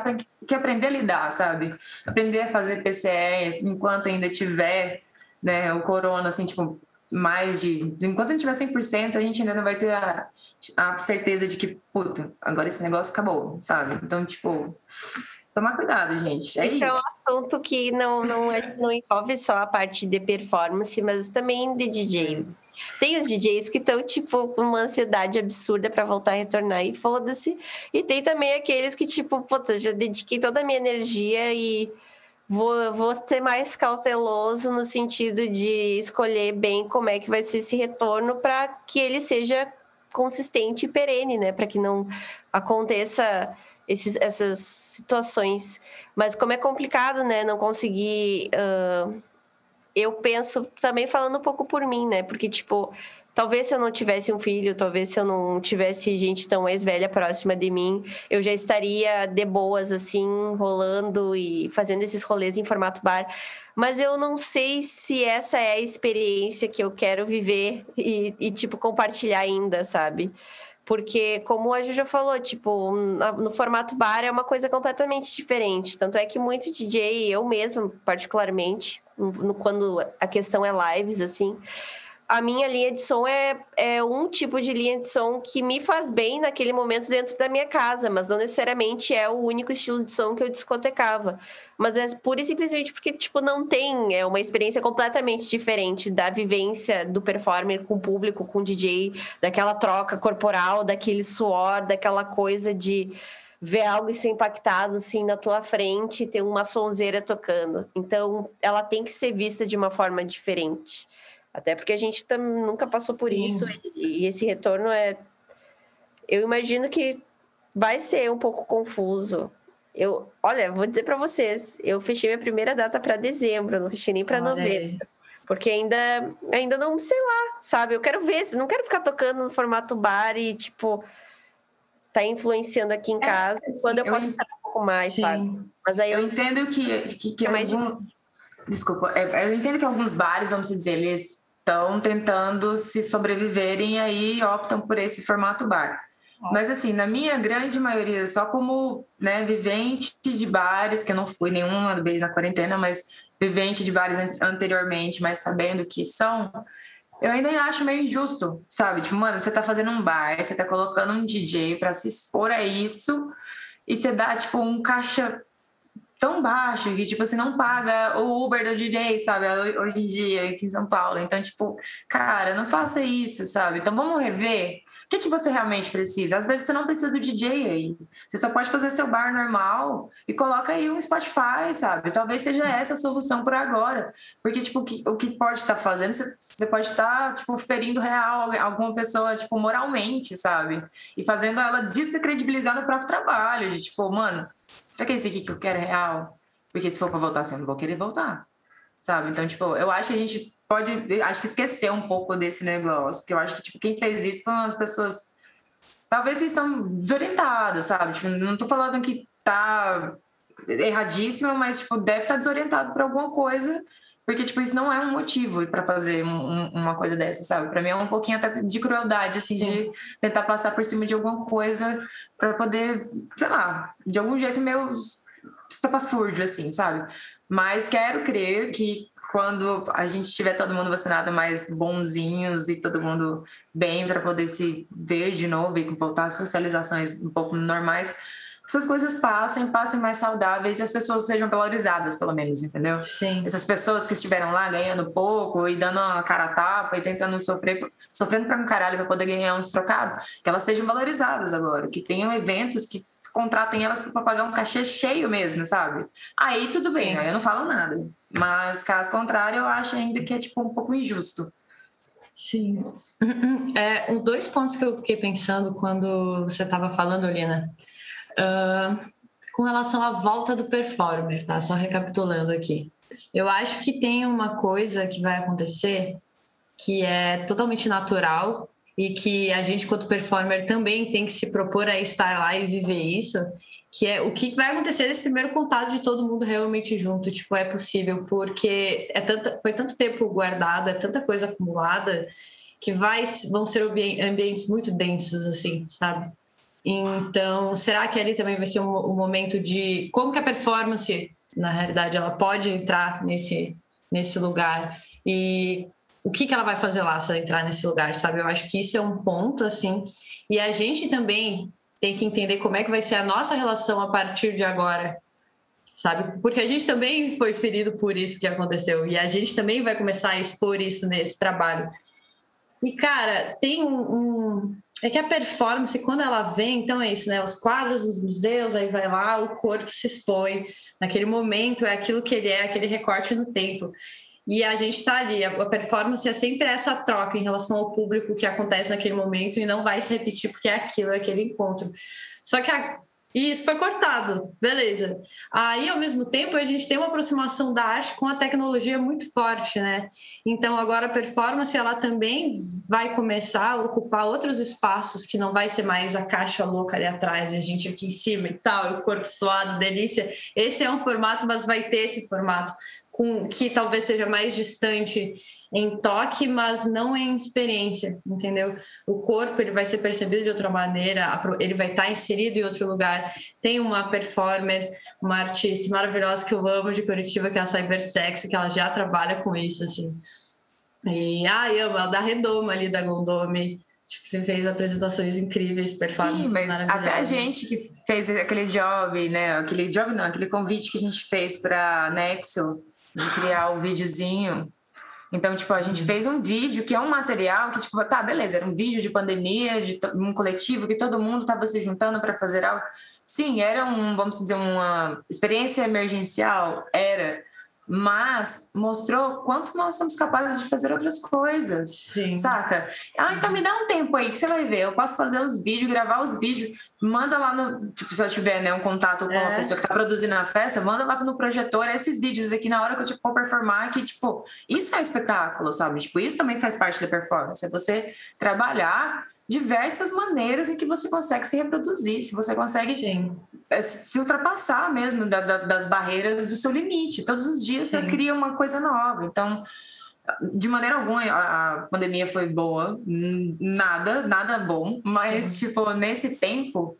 que aprender a lidar, sabe? Aprender a fazer PCE enquanto ainda tiver né, o corona, assim, tipo, mais de. Enquanto a gente tiver 100%, a gente ainda não vai ter a, a certeza de que, puta, agora esse negócio acabou, sabe? Então, tipo, tomar cuidado, gente. É Esse isso. é um assunto que não, não, é, não envolve só a parte de performance, mas também de DJ. Tem os DJs que estão, tipo, com uma ansiedade absurda para voltar a retornar e foda-se. E tem também aqueles que, tipo, puta, já dediquei toda a minha energia e vou, vou ser mais cauteloso no sentido de escolher bem como é que vai ser esse retorno para que ele seja consistente e perene, né? Para que não aconteça esses, essas situações. Mas como é complicado, né? Não conseguir. Uh, eu penso também falando um pouco por mim, né? Porque, tipo, Talvez se eu não tivesse um filho, talvez se eu não tivesse gente tão mais velha próxima de mim, eu já estaria de boas, assim, rolando e fazendo esses rolês em formato bar. Mas eu não sei se essa é a experiência que eu quero viver e, e tipo, compartilhar ainda, sabe? Porque, como a Ju já falou, tipo, no formato bar é uma coisa completamente diferente. Tanto é que muito DJ, eu mesmo, particularmente, quando a questão é lives, assim, a minha linha de som é, é um tipo de linha de som que me faz bem naquele momento dentro da minha casa, mas não necessariamente é o único estilo de som que eu discotecava. Mas é pura e simplesmente porque, tipo, não tem, é uma experiência completamente diferente da vivência do performer com o público, com o DJ, daquela troca corporal, daquele suor, daquela coisa de ver algo e ser impactado assim na tua frente, ter uma sonzeira tocando. Então, ela tem que ser vista de uma forma diferente. Até porque a gente tam, nunca passou por Sim. isso e, e esse retorno é. Eu imagino que vai ser um pouco confuso. Eu, olha, vou dizer para vocês, eu fechei minha primeira data para dezembro, não fechei nem para novembro. Porque ainda, ainda não, sei lá, sabe? Eu quero ver, não quero ficar tocando no formato bar e, tipo, tá influenciando aqui em é, casa, quando eu, eu posso ficar um pouco mais, sim. sabe? Mas aí eu, eu entendo que, que, que é algum... Desculpa, é, eu entendo que alguns bares, vamos dizer, eles estão tentando se sobreviverem e aí optam por esse formato bar. Mas assim, na minha grande maioria, só como né, vivente de bares, que eu não fui nenhuma vez na quarentena, mas vivente de bares anteriormente, mas sabendo que são, eu ainda acho meio injusto, sabe? Tipo, mano, você tá fazendo um bar, você tá colocando um DJ para se expor a isso, e você dá, tipo, um caixa tão baixo que, tipo, você não paga o Uber do DJ, sabe? Hoje em dia, aqui em São Paulo. Então, tipo, cara, não faça isso, sabe? Então, vamos rever. O que, que você realmente precisa? Às vezes você não precisa do DJ aí. Você só pode fazer seu bar normal e coloca aí um Spotify, sabe? Talvez seja essa a solução por agora. Porque, tipo, o que, o que pode estar tá fazendo, você, você pode estar, tá, tipo, ferindo real alguma pessoa, tipo, moralmente, sabe? E fazendo ela descredibilizar no próprio trabalho. De, tipo, mano, será que esse aqui que eu quero é real? Porque se for para voltar assim, eu não vou querer voltar. Sabe? Então, tipo, eu acho que a gente pode, acho que esquecer um pouco desse negócio, porque eu acho que, tipo, quem fez isso foram as pessoas, talvez vocês estão desorientadas, sabe? Tipo, não tô falando que tá erradíssima, mas, tipo, deve estar tá desorientado por alguma coisa porque, tipo, isso não é um motivo para fazer um, uma coisa dessa, sabe? Para mim é um pouquinho até de crueldade, assim, Sim. de tentar passar por cima de alguma coisa para poder, sei lá, de algum jeito meio estapafúrdio, assim, sabe? Mas quero crer que quando a gente tiver todo mundo vacinado mais bonzinhos e todo mundo bem para poder se ver de novo e voltar às socializações um pouco normais, essas coisas passem, passem mais saudáveis e as pessoas sejam valorizadas, pelo menos, entendeu? Sim. Essas pessoas que estiveram lá ganhando pouco e dando a cara a tapa e tentando sofrer, sofrendo para um caralho para poder ganhar uns trocados, que elas sejam valorizadas agora, que tenham eventos que contratem elas para pagar um cachê cheio mesmo, sabe? Aí tudo bem, aí eu não falo nada. Mas caso contrário, eu acho ainda que é tipo um pouco injusto. Sim. É, dois pontos que eu fiquei pensando quando você estava falando, Lina. Uh, com relação à volta do performer, tá? Só recapitulando aqui. Eu acho que tem uma coisa que vai acontecer que é totalmente natural e que a gente, quanto performer, também tem que se propor a estar lá e viver isso, que é o que vai acontecer nesse primeiro contato de todo mundo realmente junto, tipo, é possível, porque é tanta, foi tanto tempo guardado, é tanta coisa acumulada, que vai, vão ser ambientes muito densos, assim, sabe? Então, será que ali também vai ser um, um momento de como que a performance, na realidade, ela pode entrar nesse, nesse lugar e o que, que ela vai fazer lá se ela entrar nesse lugar, sabe? Eu acho que isso é um ponto, assim. E a gente também tem que entender como é que vai ser a nossa relação a partir de agora, sabe? Porque a gente também foi ferido por isso que aconteceu e a gente também vai começar a expor isso nesse trabalho. E, cara, tem um, um é que a performance, quando ela vem, então é isso, né? Os quadros dos museus, aí vai lá, o corpo se expõe. Naquele momento é aquilo que ele é, aquele recorte no tempo. E a gente está ali, a performance é sempre essa troca em relação ao público que acontece naquele momento e não vai se repetir porque é aquilo, é aquele encontro. Só que a, isso foi cortado, beleza. Aí, ao mesmo tempo, a gente tem uma aproximação da arte com a tecnologia muito forte, né? Então, agora a performance, ela também vai começar a ocupar outros espaços que não vai ser mais a caixa louca ali atrás, a gente aqui em cima e tal, o corpo suado, delícia. Esse é um formato, mas vai ter esse formato com que talvez seja mais distante em toque, mas não em experiência, entendeu? O corpo ele vai ser percebido de outra maneira, ele vai estar inserido em outro lugar. Tem uma performer, uma artista maravilhosa que eu amo de Curitiba, que é a Cybersex, que ela já trabalha com isso, assim. E, ah, eu amo, ela da Redoma ali, da Gondome, tipo, fez apresentações incríveis, performances Sim, mas até a gente que fez aquele job, né? Aquele job não, aquele convite que a gente fez para Nexo, de criar o um videozinho. Então, tipo, a gente uhum. fez um vídeo que é um material que, tipo, tá, beleza, era um vídeo de pandemia, de um coletivo que todo mundo estava se juntando para fazer algo. Sim, era um, vamos dizer, uma experiência emergencial, era mas mostrou quanto nós somos capazes de fazer outras coisas, Sim. saca? Ah, então me dá um tempo aí que você vai ver. Eu posso fazer os vídeos, gravar os vídeos, manda lá no, tipo, se eu tiver né, um contato com é. a pessoa que tá produzindo a festa, manda lá no projetor esses vídeos aqui na hora que eu tipo, for performar, que tipo, isso é um espetáculo, sabe? Tipo, isso também faz parte da performance, é você trabalhar diversas maneiras em que você consegue se reproduzir, se você consegue Sim. Eh, se ultrapassar mesmo da, da, das barreiras do seu limite. Todos os dias Sim. você cria uma coisa nova. Então, de maneira alguma a pandemia foi boa, nada, nada bom, mas Sim. tipo, nesse tempo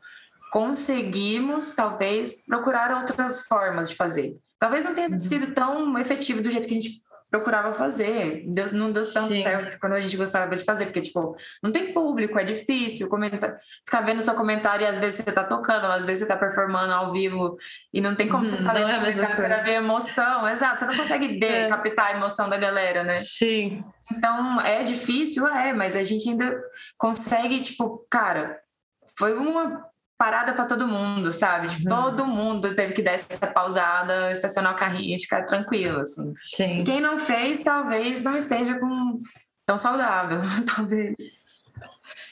conseguimos talvez procurar outras formas de fazer. Talvez não tenha uhum. sido tão efetivo do jeito que a gente procurava fazer. Deu, não deu tão Sim. certo quando a gente gostava de fazer, porque, tipo, não tem público, é difícil comentar, ficar vendo seu comentário e às vezes você tá tocando, às vezes você tá performando ao vivo e não tem como hum, você ficar é para ver emoção. Exato, você não consegue ver, é. captar a emoção da galera, né? Sim. Então, é difícil, é, mas a gente ainda consegue, tipo, cara, foi uma parada para todo mundo, sabe? Tipo, uhum. Todo mundo teve que dar essa pausada, estacionar o carrinho e ficar tranquilo, assim. Sim. E quem não fez, talvez não esteja com tão saudável, talvez.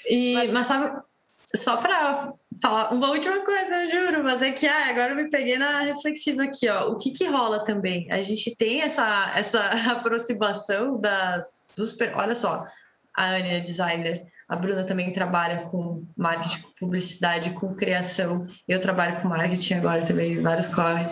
E, mas, mas sabe, só para falar uma última coisa, eu juro, mas é que ah, agora eu me peguei na reflexiva aqui, ó. O que que rola também? A gente tem essa, essa aproximação da, dos. Olha só, a Ania é designer a Bruna também trabalha com marketing, publicidade, com criação. Eu trabalho com marketing agora também, vários correm.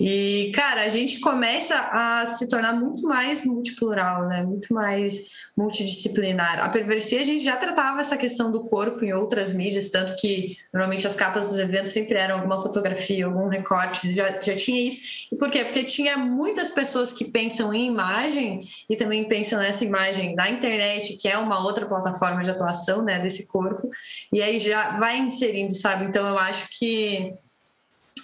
E, cara, a gente começa a se tornar muito mais multiplural, né? Muito mais multidisciplinar. A perversia, a gente já tratava essa questão do corpo em outras mídias, tanto que normalmente as capas dos eventos sempre eram alguma fotografia, algum recorte, já, já tinha isso. E por quê? Porque tinha muitas pessoas que pensam em imagem e também pensam nessa imagem na internet, que é uma outra plataforma de atuação né, desse corpo, e aí já vai inserindo, sabe? Então eu acho que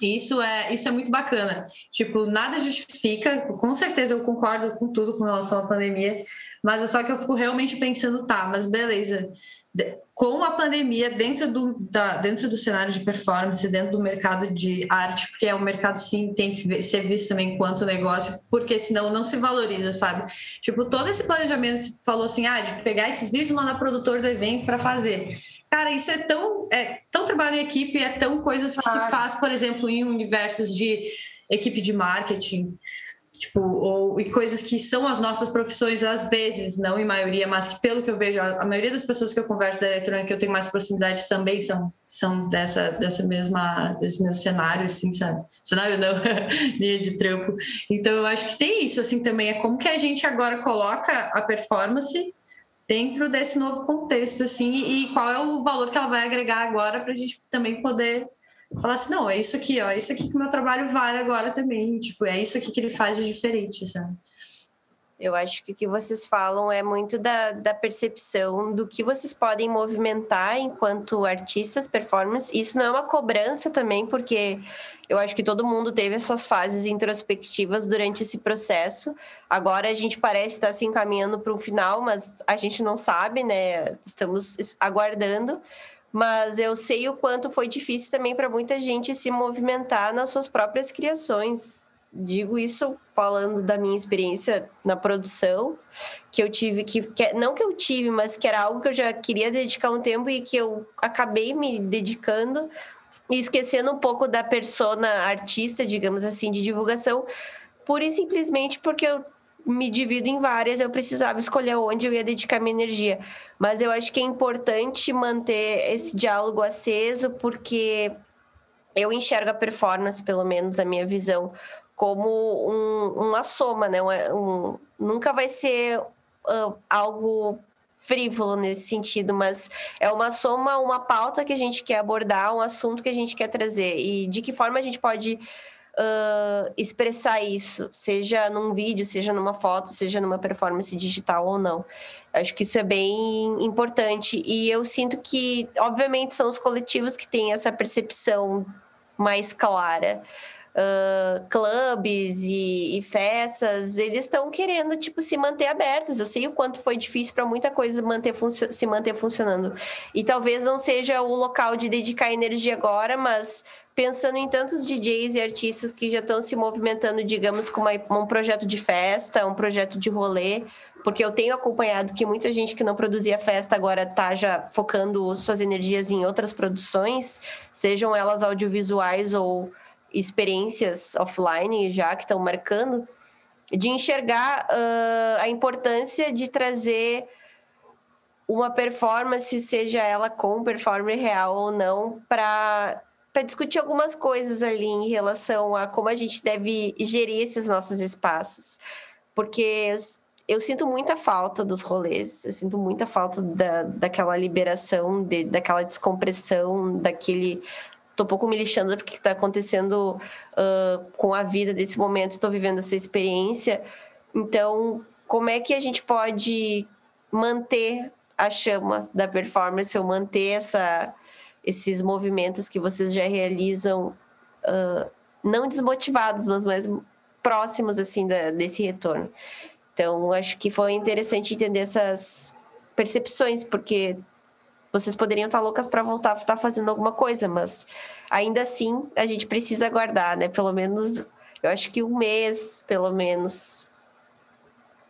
Isso é, isso é muito bacana. Tipo, nada justifica, com certeza eu concordo com tudo com relação à pandemia, mas é só que eu fico realmente pensando, tá, mas beleza, com a pandemia dentro do, da, dentro do cenário de performance, dentro do mercado de arte, porque é um mercado sim tem que ser visto também enquanto negócio, porque senão não se valoriza, sabe? Tipo, todo esse planejamento, falou assim, ah, de pegar esses vídeos e mandar produtor do evento para fazer. Cara, isso é tão, é tão trabalho em equipe, é tão coisas que se faz, por exemplo, em universos de equipe de marketing, tipo, ou e coisas que são as nossas profissões às vezes, não em maioria, mas que pelo que eu vejo, a, a maioria das pessoas que eu converso da eletrônica que eu tenho mais proximidade também são são dessa dessa mesma desse meu cenário assim, sabe? Cenário não, linha de trampo. Então eu acho que tem isso assim também, é como que a gente agora coloca a performance dentro desse novo contexto, assim, e qual é o valor que ela vai agregar agora para a gente também poder falar assim, não, é isso aqui, ó, é isso aqui que o meu trabalho vale agora também, tipo, é isso aqui que ele faz de diferente, sabe? Eu acho que o que vocês falam é muito da, da percepção do que vocês podem movimentar enquanto artistas, performance. Isso não é uma cobrança também, porque eu acho que todo mundo teve essas fases introspectivas durante esse processo. Agora a gente parece estar se encaminhando para um final, mas a gente não sabe, né? Estamos aguardando. Mas eu sei o quanto foi difícil também para muita gente se movimentar nas suas próprias criações digo isso falando da minha experiência na produção, que eu tive que, que, não que eu tive, mas que era algo que eu já queria dedicar um tempo e que eu acabei me dedicando e esquecendo um pouco da persona artista, digamos assim, de divulgação, pura e simplesmente porque eu me divido em várias, eu precisava escolher onde eu ia dedicar minha energia. Mas eu acho que é importante manter esse diálogo aceso, porque eu enxergo a performance, pelo menos a minha visão, como um, uma soma, né? Um, um, nunca vai ser uh, algo frívolo nesse sentido, mas é uma soma, uma pauta que a gente quer abordar, um assunto que a gente quer trazer e de que forma a gente pode uh, expressar isso, seja num vídeo, seja numa foto, seja numa performance digital ou não. Acho que isso é bem importante e eu sinto que, obviamente, são os coletivos que têm essa percepção mais clara uh, clubes e, e, festas, eles estão querendo, tipo, se manter abertos. Eu sei o quanto foi difícil para muita coisa manter se manter funcionando. E talvez não seja o local de dedicar energia agora, mas pensando em tantos DJs e artistas que já estão se movimentando, digamos, com uma, um projeto de festa, um projeto de rolê, porque eu tenho acompanhado que muita gente que não produzia festa agora está já focando suas energias em outras produções, sejam elas audiovisuais ou experiências offline já que estão marcando, de enxergar uh, a importância de trazer uma performance, seja ela com performer real ou não, para discutir algumas coisas ali em relação a como a gente deve gerir esses nossos espaços. Porque eu, eu sinto muita falta dos rolês, eu sinto muita falta da, daquela liberação, de, daquela descompressão, daquele um pouco me lixando porque está acontecendo uh, com a vida desse momento, estou vivendo essa experiência. Então, como é que a gente pode manter a chama da performance ou manter essa, esses movimentos que vocês já realizam, uh, não desmotivados, mas mais próximos assim da, desse retorno? Então, acho que foi interessante entender essas percepções, porque vocês poderiam estar loucas para voltar a estar fazendo alguma coisa, mas ainda assim a gente precisa aguardar, né? Pelo menos, eu acho que um mês, pelo menos.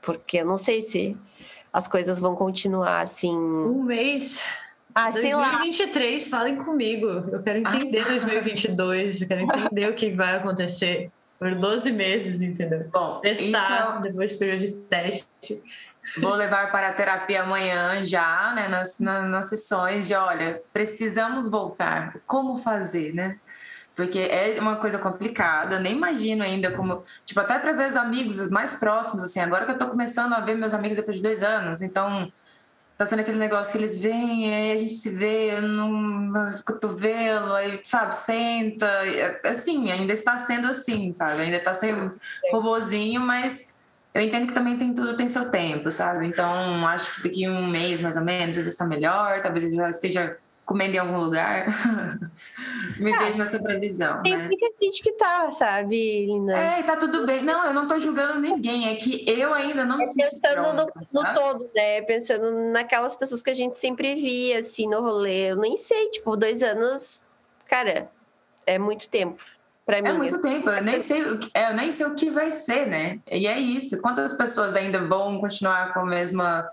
Porque eu não sei se as coisas vão continuar assim. Um mês? Ah, sei 2023, lá. falem comigo. Eu quero entender ah. 2022, eu quero entender o que vai acontecer por 12 meses, entendeu? Bom, testar é... depois do período de teste. Vou levar para a terapia amanhã já, né? Nas, nas, nas sessões de, olha, precisamos voltar. Como fazer, né? Porque é uma coisa complicada, nem imagino ainda como. Tipo, até para ver os amigos mais próximos, assim, agora que eu tô começando a ver meus amigos depois de dois anos, então tá sendo aquele negócio que eles vêm, aí a gente se vê no cotovelo, aí, sabe, senta. Assim, ainda está sendo assim, sabe? Ainda está sendo robozinho, mas eu entendo que também tem tudo tem seu tempo, sabe? Então, acho que daqui um mês, mais ou menos, ele está melhor, talvez ele já esteja comendo em algum lugar, me ah, vejo nessa previsão. Tem né? muita gente que tá, sabe, Linda? É, tá tudo bem. Não, eu não tô julgando ninguém, é que eu ainda não me sinto Pensando pronta, no, no, todo, né? Pensando naquelas pessoas que a gente sempre via, assim, no rolê. Eu nem sei, tipo, dois anos, cara, é muito tempo. Pra mim, é muito tempo, eu nem, sei, é, eu nem sei o que vai ser, né? E é isso. Quantas pessoas ainda vão continuar com a mesma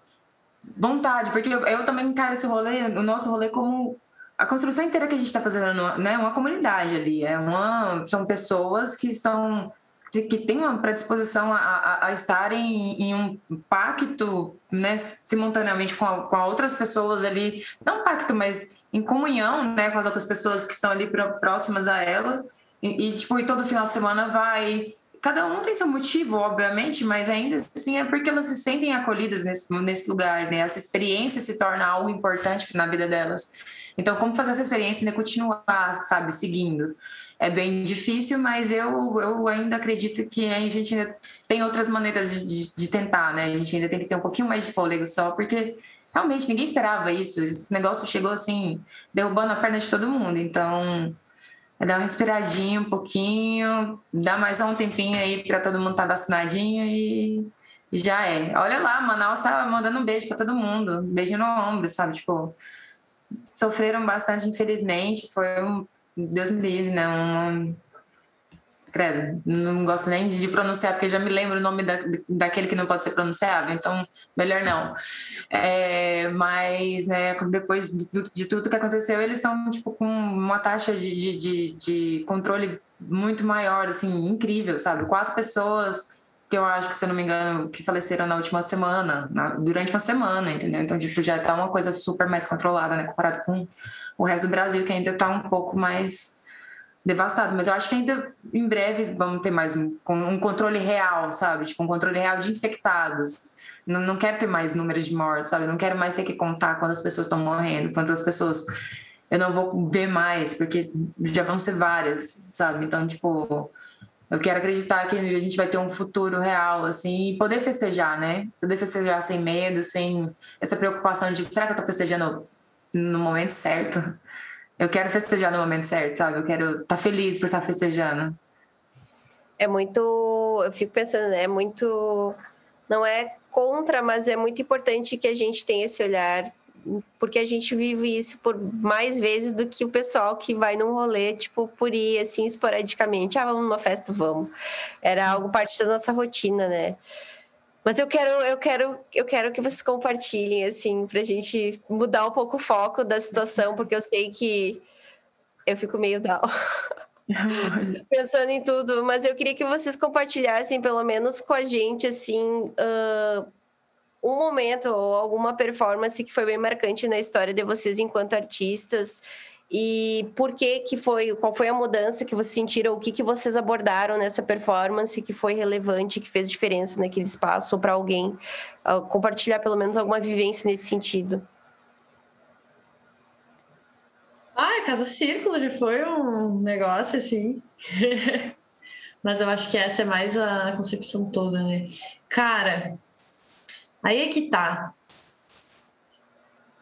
vontade, porque eu, eu também encaro esse rolê, o nosso rolê como a construção inteira que a gente está fazendo, né, uma comunidade ali, é uma, são pessoas que estão que têm uma predisposição a, a, a estarem em um pacto, né, simultaneamente com, a, com outras pessoas ali, não pacto, mas em comunhão, né, com as outras pessoas que estão ali próximas a ela, e, e tipo, e todo final de semana vai cada um tem seu motivo, obviamente, mas ainda assim é porque elas se sentem acolhidas nesse, nesse lugar, né? Essa experiência se torna algo importante na vida delas. Então, como fazer essa experiência e continuar, sabe, seguindo? É bem difícil, mas eu, eu ainda acredito que a gente ainda tem outras maneiras de, de tentar, né? A gente ainda tem que ter um pouquinho mais de fôlego só, porque realmente ninguém esperava isso. Esse negócio chegou assim, derrubando a perna de todo mundo. Então, é dar uma respiradinha um pouquinho, dá mais um tempinho aí para todo mundo estar tá vacinadinho e já é. Olha lá, Manaus tá mandando um beijo para todo mundo, um beijo no ombro, sabe? Tipo, sofreram bastante, infelizmente. Foi um, Deus me livre, né? Um, credo, não gosto nem de pronunciar, porque já me lembro o nome da, daquele que não pode ser pronunciado, então melhor não. É, mas, né, depois de, de, tudo que aconteceu, eles estão, tipo, com uma taxa de, de, de, controle muito maior, assim, incrível, sabe? Quatro pessoas que eu acho que, se eu não me engano, que faleceram na última semana, na, durante uma semana, entendeu? Então, tipo, já tá uma coisa super mais controlada, né, comparado com o resto do Brasil, que ainda tá um pouco mais devastado, mas eu acho que ainda em breve vamos ter mais um, um controle real, sabe? Tipo, um controle real de infectados. Não, não quero ter mais números de mortes, sabe? Não quero mais ter que contar quantas pessoas estão morrendo, quantas pessoas eu não vou ver mais, porque já vão ser várias, sabe? Então, tipo, eu quero acreditar que a gente vai ter um futuro real, assim, e poder festejar, né? Poder festejar sem medo, sem essa preocupação de será que eu tô festejando no momento certo? Eu quero festejar no momento certo, sabe? Eu quero estar tá feliz por estar tá festejando. É muito. Eu fico pensando, né? É muito. Não é contra, mas é muito importante que a gente tenha esse olhar, porque a gente vive isso por mais vezes do que o pessoal que vai num rolê, tipo, por ir assim, esporadicamente. Ah, vamos numa festa, vamos. Era algo parte da nossa rotina, né? Mas eu quero, eu quero, eu quero que vocês compartilhem, assim, para a gente mudar um pouco o foco da situação, porque eu sei que eu fico meio down. pensando em tudo, mas eu queria que vocês compartilhassem, pelo menos com a gente, assim, uh, um momento ou alguma performance que foi bem marcante na história de vocês enquanto artistas e por que que foi, qual foi a mudança que vocês sentiram, o que que vocês abordaram nessa performance que foi relevante, que fez diferença naquele espaço para alguém uh, compartilhar pelo menos alguma vivência nesse sentido. Ah, Casa Círculo já foi um negócio assim. Mas eu acho que essa é mais a concepção toda, né? Cara, aí é que tá.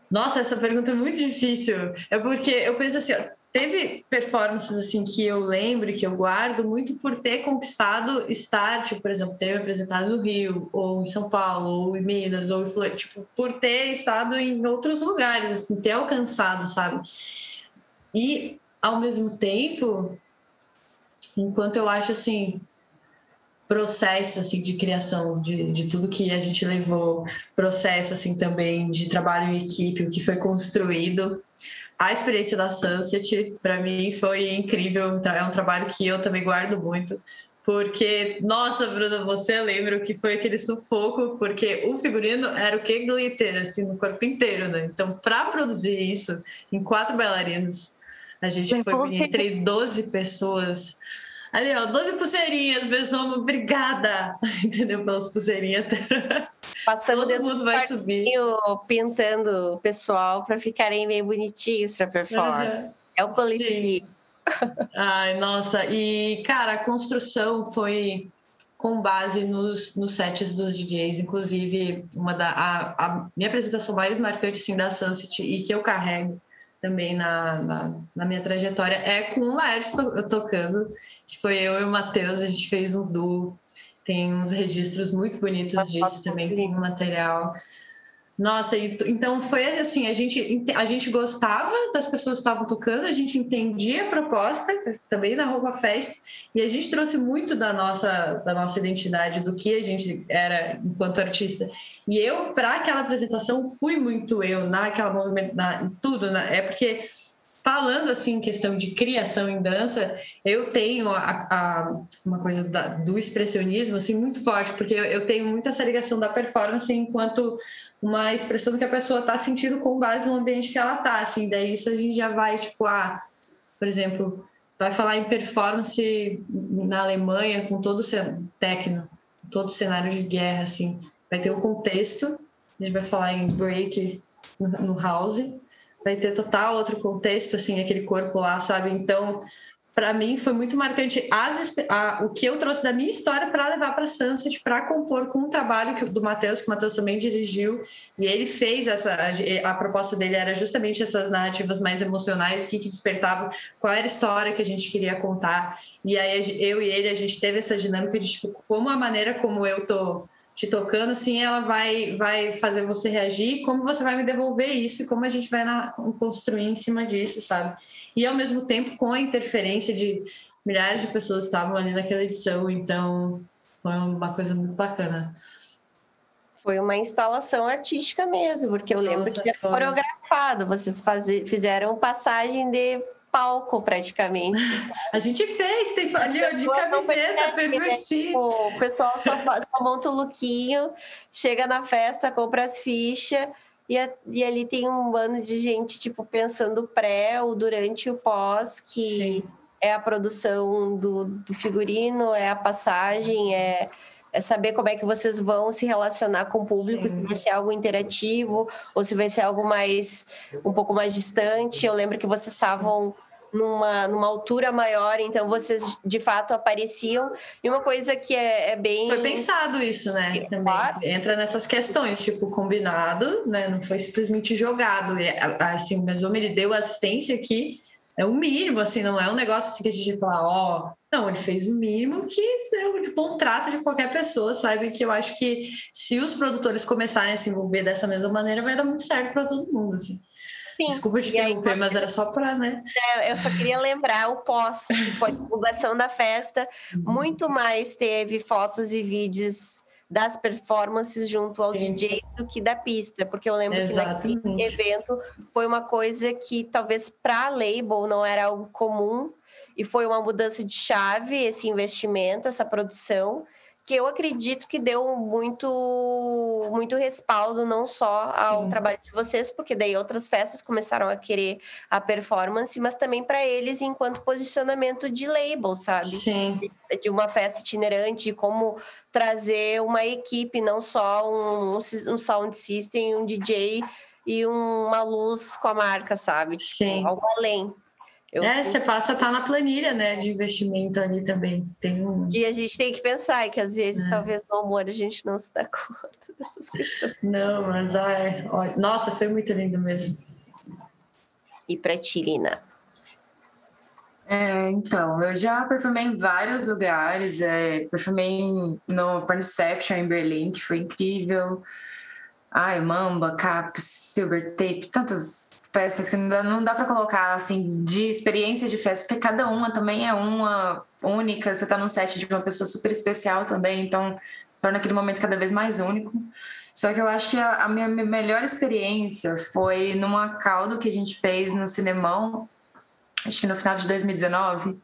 Nossa, essa pergunta é muito difícil. É porque eu penso assim, ó, teve performances assim que eu lembro que eu guardo muito por ter conquistado estar, tipo, por exemplo, ter apresentado no Rio, ou em São Paulo, ou em Minas, ou em tipo, por ter estado em outros lugares, assim, ter alcançado, sabe? E ao mesmo tempo, enquanto eu acho assim, processo assim de criação de, de tudo que a gente levou processo assim também de trabalho em equipe o que foi construído. A experiência da Sunset para mim foi incrível é um trabalho que eu também guardo muito porque nossa Bruna você lembra o que foi aquele sufoco porque o figurino era o que glitter assim no corpo inteiro né? Então para produzir isso em quatro bailarinos a gente foi entre 12 pessoas Ali, ó, 12 pulseirinhas, pessoal, obrigada, entendeu? Pelas pulseirinhas. Passando Todo mundo vai subir. Pintando o pessoal para ficarem bem bonitinhos para performar. Uhum. É o coletivo. Ai, nossa, e cara, a construção foi com base nos, nos sets dos DJs, inclusive uma da a, a minha apresentação mais marcante assim, da Sunset e que eu carrego também na, na, na, minha trajetória é com o Laércio to, tocando. Foi eu e o Matheus, a gente fez um duo. Tem uns registros muito bonitos disso também, tem um material. Nossa, então foi assim, a gente, a gente gostava das pessoas que estavam tocando, a gente entendia a proposta também na Roupa Fest e a gente trouxe muito da nossa, da nossa identidade, do que a gente era enquanto artista. E eu, para aquela apresentação, fui muito eu naquela movimento, na, tudo, na, é porque falando assim em questão de criação em dança, eu tenho a, a, uma coisa da, do expressionismo assim muito forte, porque eu, eu, tenho muito essa ligação da performance enquanto uma expressão que a pessoa está sentindo com base no ambiente que ela está, assim, daí isso a gente já vai tipo, ah, por exemplo, vai falar em performance na Alemanha com todo o técnico, todo o cenário de guerra, assim, vai ter o contexto, a gente vai falar em break no house vai ter total outro contexto, assim, aquele corpo lá, sabe? Então, para mim foi muito marcante as, a, o que eu trouxe da minha história para levar para Sunset para compor com um trabalho que, do Matheus que o Matheus também dirigiu e ele fez essa a, a, proposta dele era justamente essas narrativas mais emocionais que, que despertavam qual era a história que a gente queria contar e aí eu e ele a gente teve essa dinâmica de tipo como a maneira como eu tô te tocando, assim, ela vai, vai fazer você reagir, como você vai me devolver isso e como a gente vai na, construir em cima disso, sabe? E ao mesmo tempo com a interferência de milhares de pessoas que estavam ali naquela edição, então foi uma coisa muito bacana. Foi uma instalação artística mesmo, porque eu lembro Nossa, que era coreografado, vocês fazer, fizeram passagem de palco praticamente. A gente fez, tem ali de camiseta, pervertido. Né? O pessoal só, só monta o lookinho, chega na festa, compra as fichas. E, a, e, ali tem um bando de gente, tipo, pensando pré, o durante e o pós, que Sim. é a produção do, do, figurino, é a passagem, é, é saber como é que vocês vão se relacionar com o público, Sim. se vai ser algo interativo ou se vai ser algo mais um pouco mais distante. Eu lembro que vocês estavam numa, numa altura maior, então vocês de fato apareciam. E uma coisa que é, é bem. Foi pensado isso, né? Também. Claro. Entra nessas questões, tipo, combinado, né? Não foi simplesmente jogado. Assim, o Mesoma ele deu assistência que é o mínimo, assim, não é um negócio assim que a gente fala, ó, oh, não, ele fez o mínimo que é o contrato de qualquer pessoa, sabe? Que eu acho que se os produtores começarem a se envolver dessa mesma maneira, vai dar muito certo para todo mundo, assim. Sim. Desculpa te interromper, mas era só para, né? Eu só queria lembrar o pós, que foi a divulgação da festa. Uhum. Muito mais teve fotos e vídeos das performances junto aos Sim. DJs do que da pista, porque eu lembro Exatamente. que naquele evento foi uma coisa que talvez para a label não era algo comum e foi uma mudança de chave esse investimento, essa produção que eu acredito que deu muito muito respaldo não só ao Sim. trabalho de vocês, porque daí outras festas começaram a querer a performance, mas também para eles enquanto posicionamento de label, sabe? Sim. De, de uma festa itinerante, de como trazer uma equipe, não só um, um sound system, um DJ e uma luz com a marca, sabe? Tipo, Sim. Algo além. Eu é, fui... você passa a estar tá na planilha, né, de investimento ali também. Tem um... E a gente tem que pensar que às vezes, é. talvez no amor, a gente não se dá conta dessas questões. Não, mas ai, olha, nossa, foi muito lindo mesmo. E para ti, Lina? É, então, eu já performei em vários lugares, é, performei no Perception em Berlim, que foi incrível. Ai, Mamba, Caps, Silver Tape, tantas festas que não dá, não dá para colocar assim de experiência de festa, porque cada uma também é uma única. Você está num set de uma pessoa super especial também, então torna aquele momento cada vez mais único. Só que eu acho que a, a minha melhor experiência foi numa caldo que a gente fez no Cinemão, acho que no final de 2019.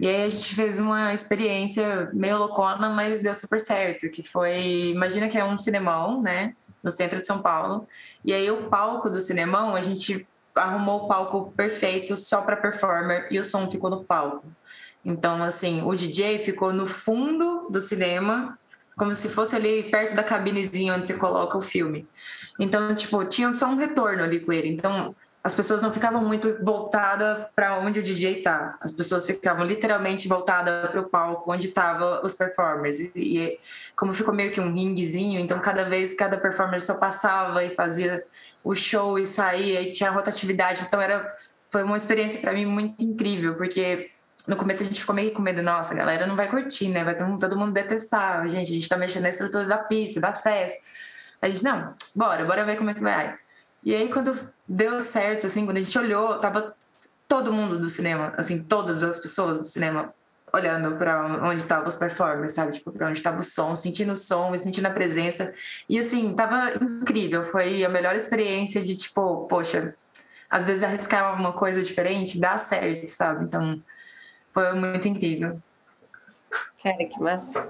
E aí a gente fez uma experiência meio loucona, mas deu super certo, que foi, imagina que é um cinemão, né, no centro de São Paulo. E aí o palco do cinemão, a gente arrumou o palco perfeito só para performer e o som ficou no palco. Então, assim, o DJ ficou no fundo do cinema, como se fosse ali perto da cabinezinha onde você coloca o filme. Então, tipo, tinha só um retorno ali com ele. Então, as pessoas não ficavam muito voltadas para onde o DJ tá. As pessoas ficavam literalmente voltadas para o palco onde estavam os performers. E, e, como ficou meio que um ringuezinho, então cada vez cada performer só passava e fazia o show e saía e tinha rotatividade. Então era foi uma experiência para mim muito incrível, porque no começo a gente ficou meio com medo, nossa, a galera não vai curtir, né? Vai todo mundo detestar. Gente, a gente tá mexendo na estrutura da pista, da festa. A gente, não, bora, bora ver como é que vai. E aí, quando deu certo, assim, quando a gente olhou, tava todo mundo do cinema, assim, todas as pessoas do cinema olhando para onde estavam os performers, sabe? Tipo, para onde estava o som, sentindo o som sentindo a presença. E assim, tava incrível. Foi a melhor experiência de tipo, poxa, às vezes arriscar alguma coisa diferente dá certo, sabe? Então, foi muito incrível. Cara, que massa.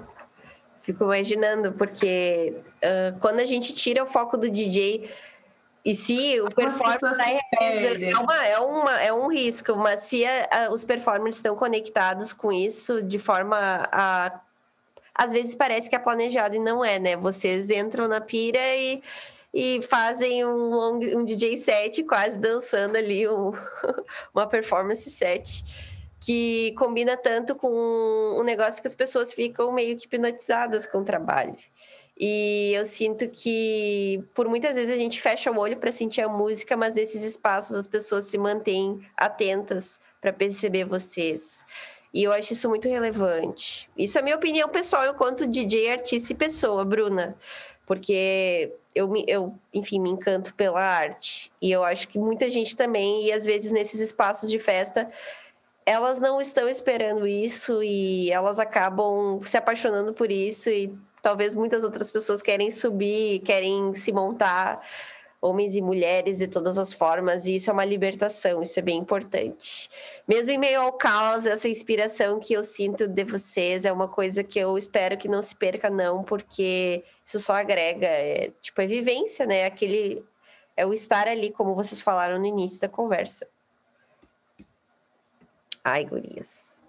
Fico imaginando, porque uh, quando a gente tira o foco do DJ, e se o performance é, uma, é, uma, é um risco, mas se a, a, os performers estão conectados com isso de forma a. Às vezes parece que é planejado e não é, né? Vocês entram na pira e, e fazem um, long, um DJ set quase dançando ali um, uma performance set que combina tanto com um negócio que as pessoas ficam meio que hipnotizadas com o trabalho. E eu sinto que por muitas vezes a gente fecha o olho para sentir a música, mas nesses espaços as pessoas se mantêm atentas para perceber vocês. E eu acho isso muito relevante. Isso é minha opinião pessoal enquanto DJ, artista e pessoa, Bruna. Porque eu, eu, enfim, me encanto pela arte. E eu acho que muita gente também, e às vezes nesses espaços de festa, elas não estão esperando isso e elas acabam se apaixonando por isso e talvez muitas outras pessoas querem subir, querem se montar, homens e mulheres de todas as formas, e isso é uma libertação, isso é bem importante. Mesmo em meio ao caos, essa inspiração que eu sinto de vocês é uma coisa que eu espero que não se perca, não, porque isso só agrega, é, tipo, é vivência, né? Aquele é o estar ali, como vocês falaram no início da conversa. Ai, gurias.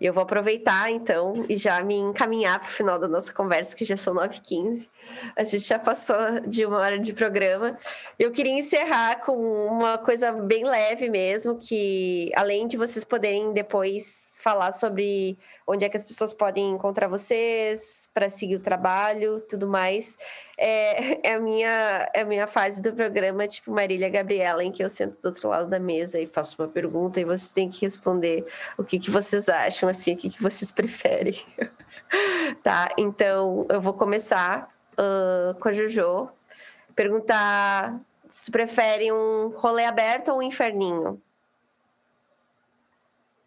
E eu vou aproveitar, então, e já me encaminhar para o final da nossa conversa, que já são 9h15. A gente já passou de uma hora de programa. Eu queria encerrar com uma coisa bem leve mesmo, que além de vocês poderem depois falar sobre onde é que as pessoas podem encontrar vocês para seguir o trabalho, tudo mais. É, é, a minha, é a minha fase do programa, tipo Marília Gabriela, em que eu sento do outro lado da mesa e faço uma pergunta e vocês têm que responder o que, que vocês acham, assim, o que, que vocês preferem. tá, então eu vou começar uh, com a Jojo. Perguntar se tu prefere um rolê aberto ou um inferninho?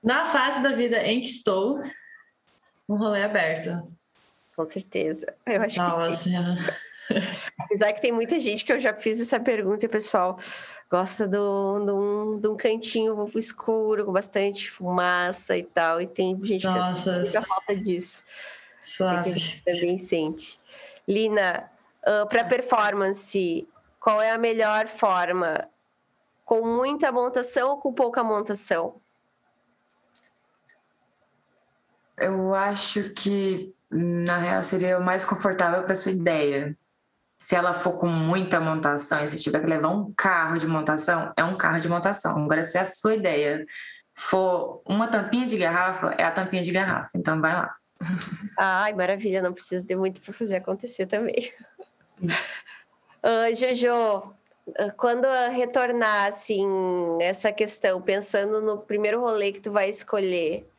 Na fase da vida em que estou, um rolê aberto. Com certeza. Eu acho Nossa. que sim. Apesar que tem muita gente que eu já fiz essa pergunta e o pessoal gosta de um, um cantinho escuro, com bastante fumaça e tal. E tem gente Nossa. que falta disso. Suave. Que também sente. Lina, uh, para performance, qual é a melhor forma? Com muita montação ou com pouca montação? Eu acho que, na real, seria o mais confortável para sua ideia. Se ela for com muita montação e se tiver que levar um carro de montação, é um carro de montação. Agora, se a sua ideia for uma tampinha de garrafa, é a tampinha de garrafa. Então, vai lá. Ai, maravilha, não precisa de muito para fazer acontecer também. Uh, Jojo, quando retornar, assim, essa questão, pensando no primeiro rolê que tu vai escolher,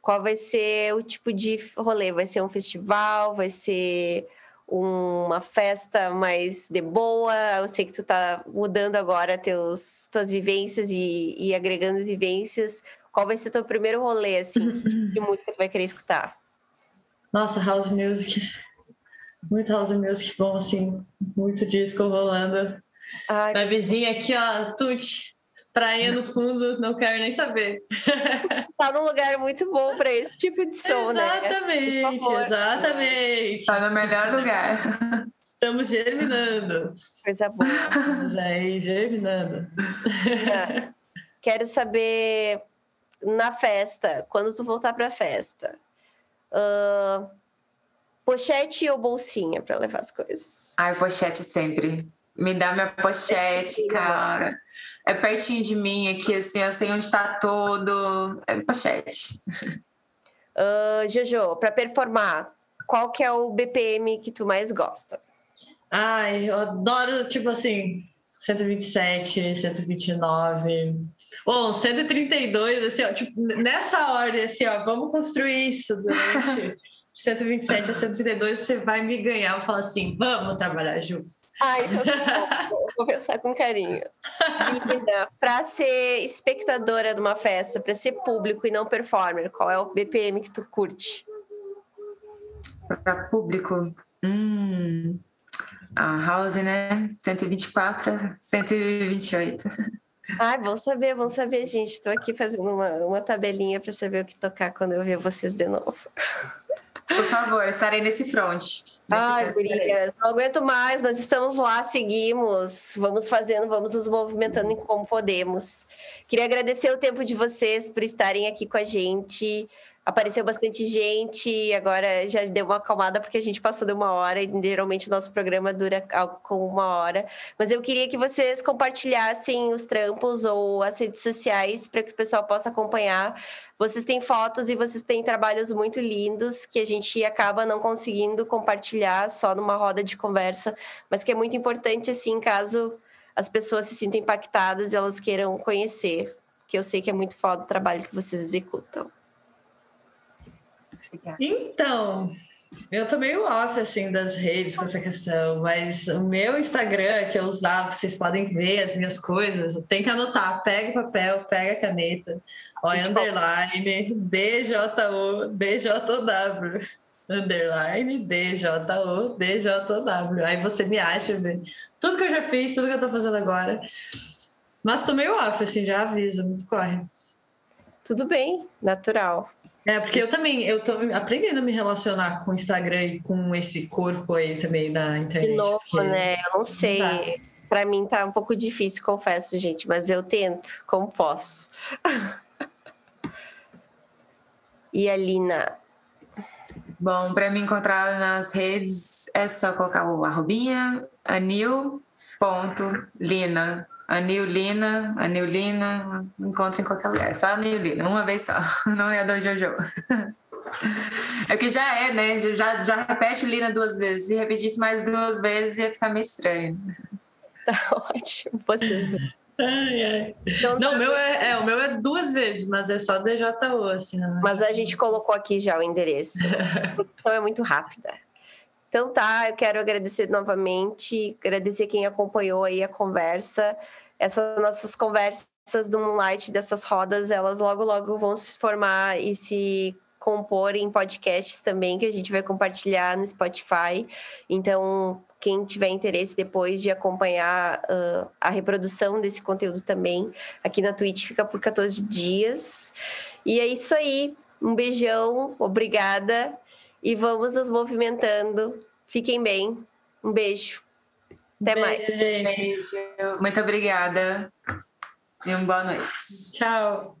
qual vai ser o tipo de rolê? Vai ser um festival? Vai ser uma festa mais de boa? Eu sei que tu tá mudando agora teus, tuas vivências e, e agregando vivências. Qual vai ser o teu primeiro rolê, assim? Que tipo de música tu vai querer escutar? Nossa, house music. Muito house music bom, assim. Muito disco rolando. Ai, Vai vizinha aqui, ó, Tuti praia no fundo, não quero nem saber. Tá num lugar muito bom para esse tipo de som, exatamente, né? Exatamente, exatamente. Tá no melhor lugar. Estamos germinando. Coisa boa. Estamos aí germinando. É. Quero saber na festa, quando tu voltar para a festa, uh, pochete ou bolsinha para levar as coisas? Ai, pochete sempre. Me dá minha pochete, cara. É pertinho de mim aqui, assim, eu sei onde está todo. É pochete. Uh, Jojo, para performar, qual que é o BPM que tu mais gosta? Ai, eu adoro, tipo assim, 127, 129. Bom, 132, assim, ó, tipo, nessa ordem, assim, ó, vamos construir isso durante 127 a 132, você vai me ganhar. Eu falo assim, vamos trabalhar junto. Ah, então tá bom. Vou pensar com carinho. Linda, para ser espectadora de uma festa, para ser público e não performer, qual é o BPM que tu curte? Para público? Hum, a House, né? 124, 128. Ai, vão saber, vão saber, gente. Estou aqui fazendo uma, uma tabelinha para saber o que tocar quando eu ver vocês de novo. Por favor, estarei nesse front. Ai, gurias, não aguento mais, mas estamos lá, seguimos, vamos fazendo, vamos nos movimentando como podemos. Queria agradecer o tempo de vocês por estarem aqui com a gente apareceu bastante gente, agora já deu uma acalmada porque a gente passou de uma hora e geralmente o nosso programa dura com uma hora. Mas eu queria que vocês compartilhassem os trampos ou as redes sociais para que o pessoal possa acompanhar. Vocês têm fotos e vocês têm trabalhos muito lindos que a gente acaba não conseguindo compartilhar só numa roda de conversa, mas que é muito importante assim, caso as pessoas se sintam impactadas e elas queiram conhecer, que eu sei que é muito foda o trabalho que vocês executam. Então, eu tô meio off, assim, das redes com essa questão, mas o meu Instagram que eu usava, vocês podem ver as minhas coisas, tem que anotar, pega papel, pega caneta, olha, underline, DJO, DJW, underline, DJO, DJW, aí você me acha, vê tudo que eu já fiz, tudo que eu tô fazendo agora, mas tô meio off, assim, já aviso, corre. Tudo bem, natural. É, porque eu também, eu tô aprendendo a me relacionar com o Instagram e com esse corpo aí também na internet. De novo, porque... né? Eu não sei. Tá. Para mim tá um pouco difícil, confesso, gente, mas eu tento, como posso. e a Lina? Bom, para me encontrar nas redes é só colocar o arrobinha anil.lina Anilina, Anilina, encontra em qualquer lugar. Só Anilina, uma vez só. Não é a do Jojo. É que já é, né? Já, já repete o Lina duas vezes. Se repetisse mais duas vezes, ia ficar meio estranho. Tá ótimo, vocês dois. Ai, ai. Então, não, tá... o meu é, é, o meu é duas vezes, mas é só DJO, assim. Né? Mas a gente colocou aqui já o endereço. então é muito rápida. Então tá, eu quero agradecer novamente, agradecer quem acompanhou aí a conversa. Essas nossas conversas do Moonlight, dessas rodas, elas logo, logo vão se formar e se compor em podcasts também, que a gente vai compartilhar no Spotify. Então, quem tiver interesse depois de acompanhar uh, a reprodução desse conteúdo também, aqui na Twitch fica por 14 dias. E é isso aí. Um beijão, obrigada e vamos nos movimentando. Fiquem bem. Um beijo. Até beijo, mais. Gente. Beijo. Muito obrigada. E uma boa noite. Tchau.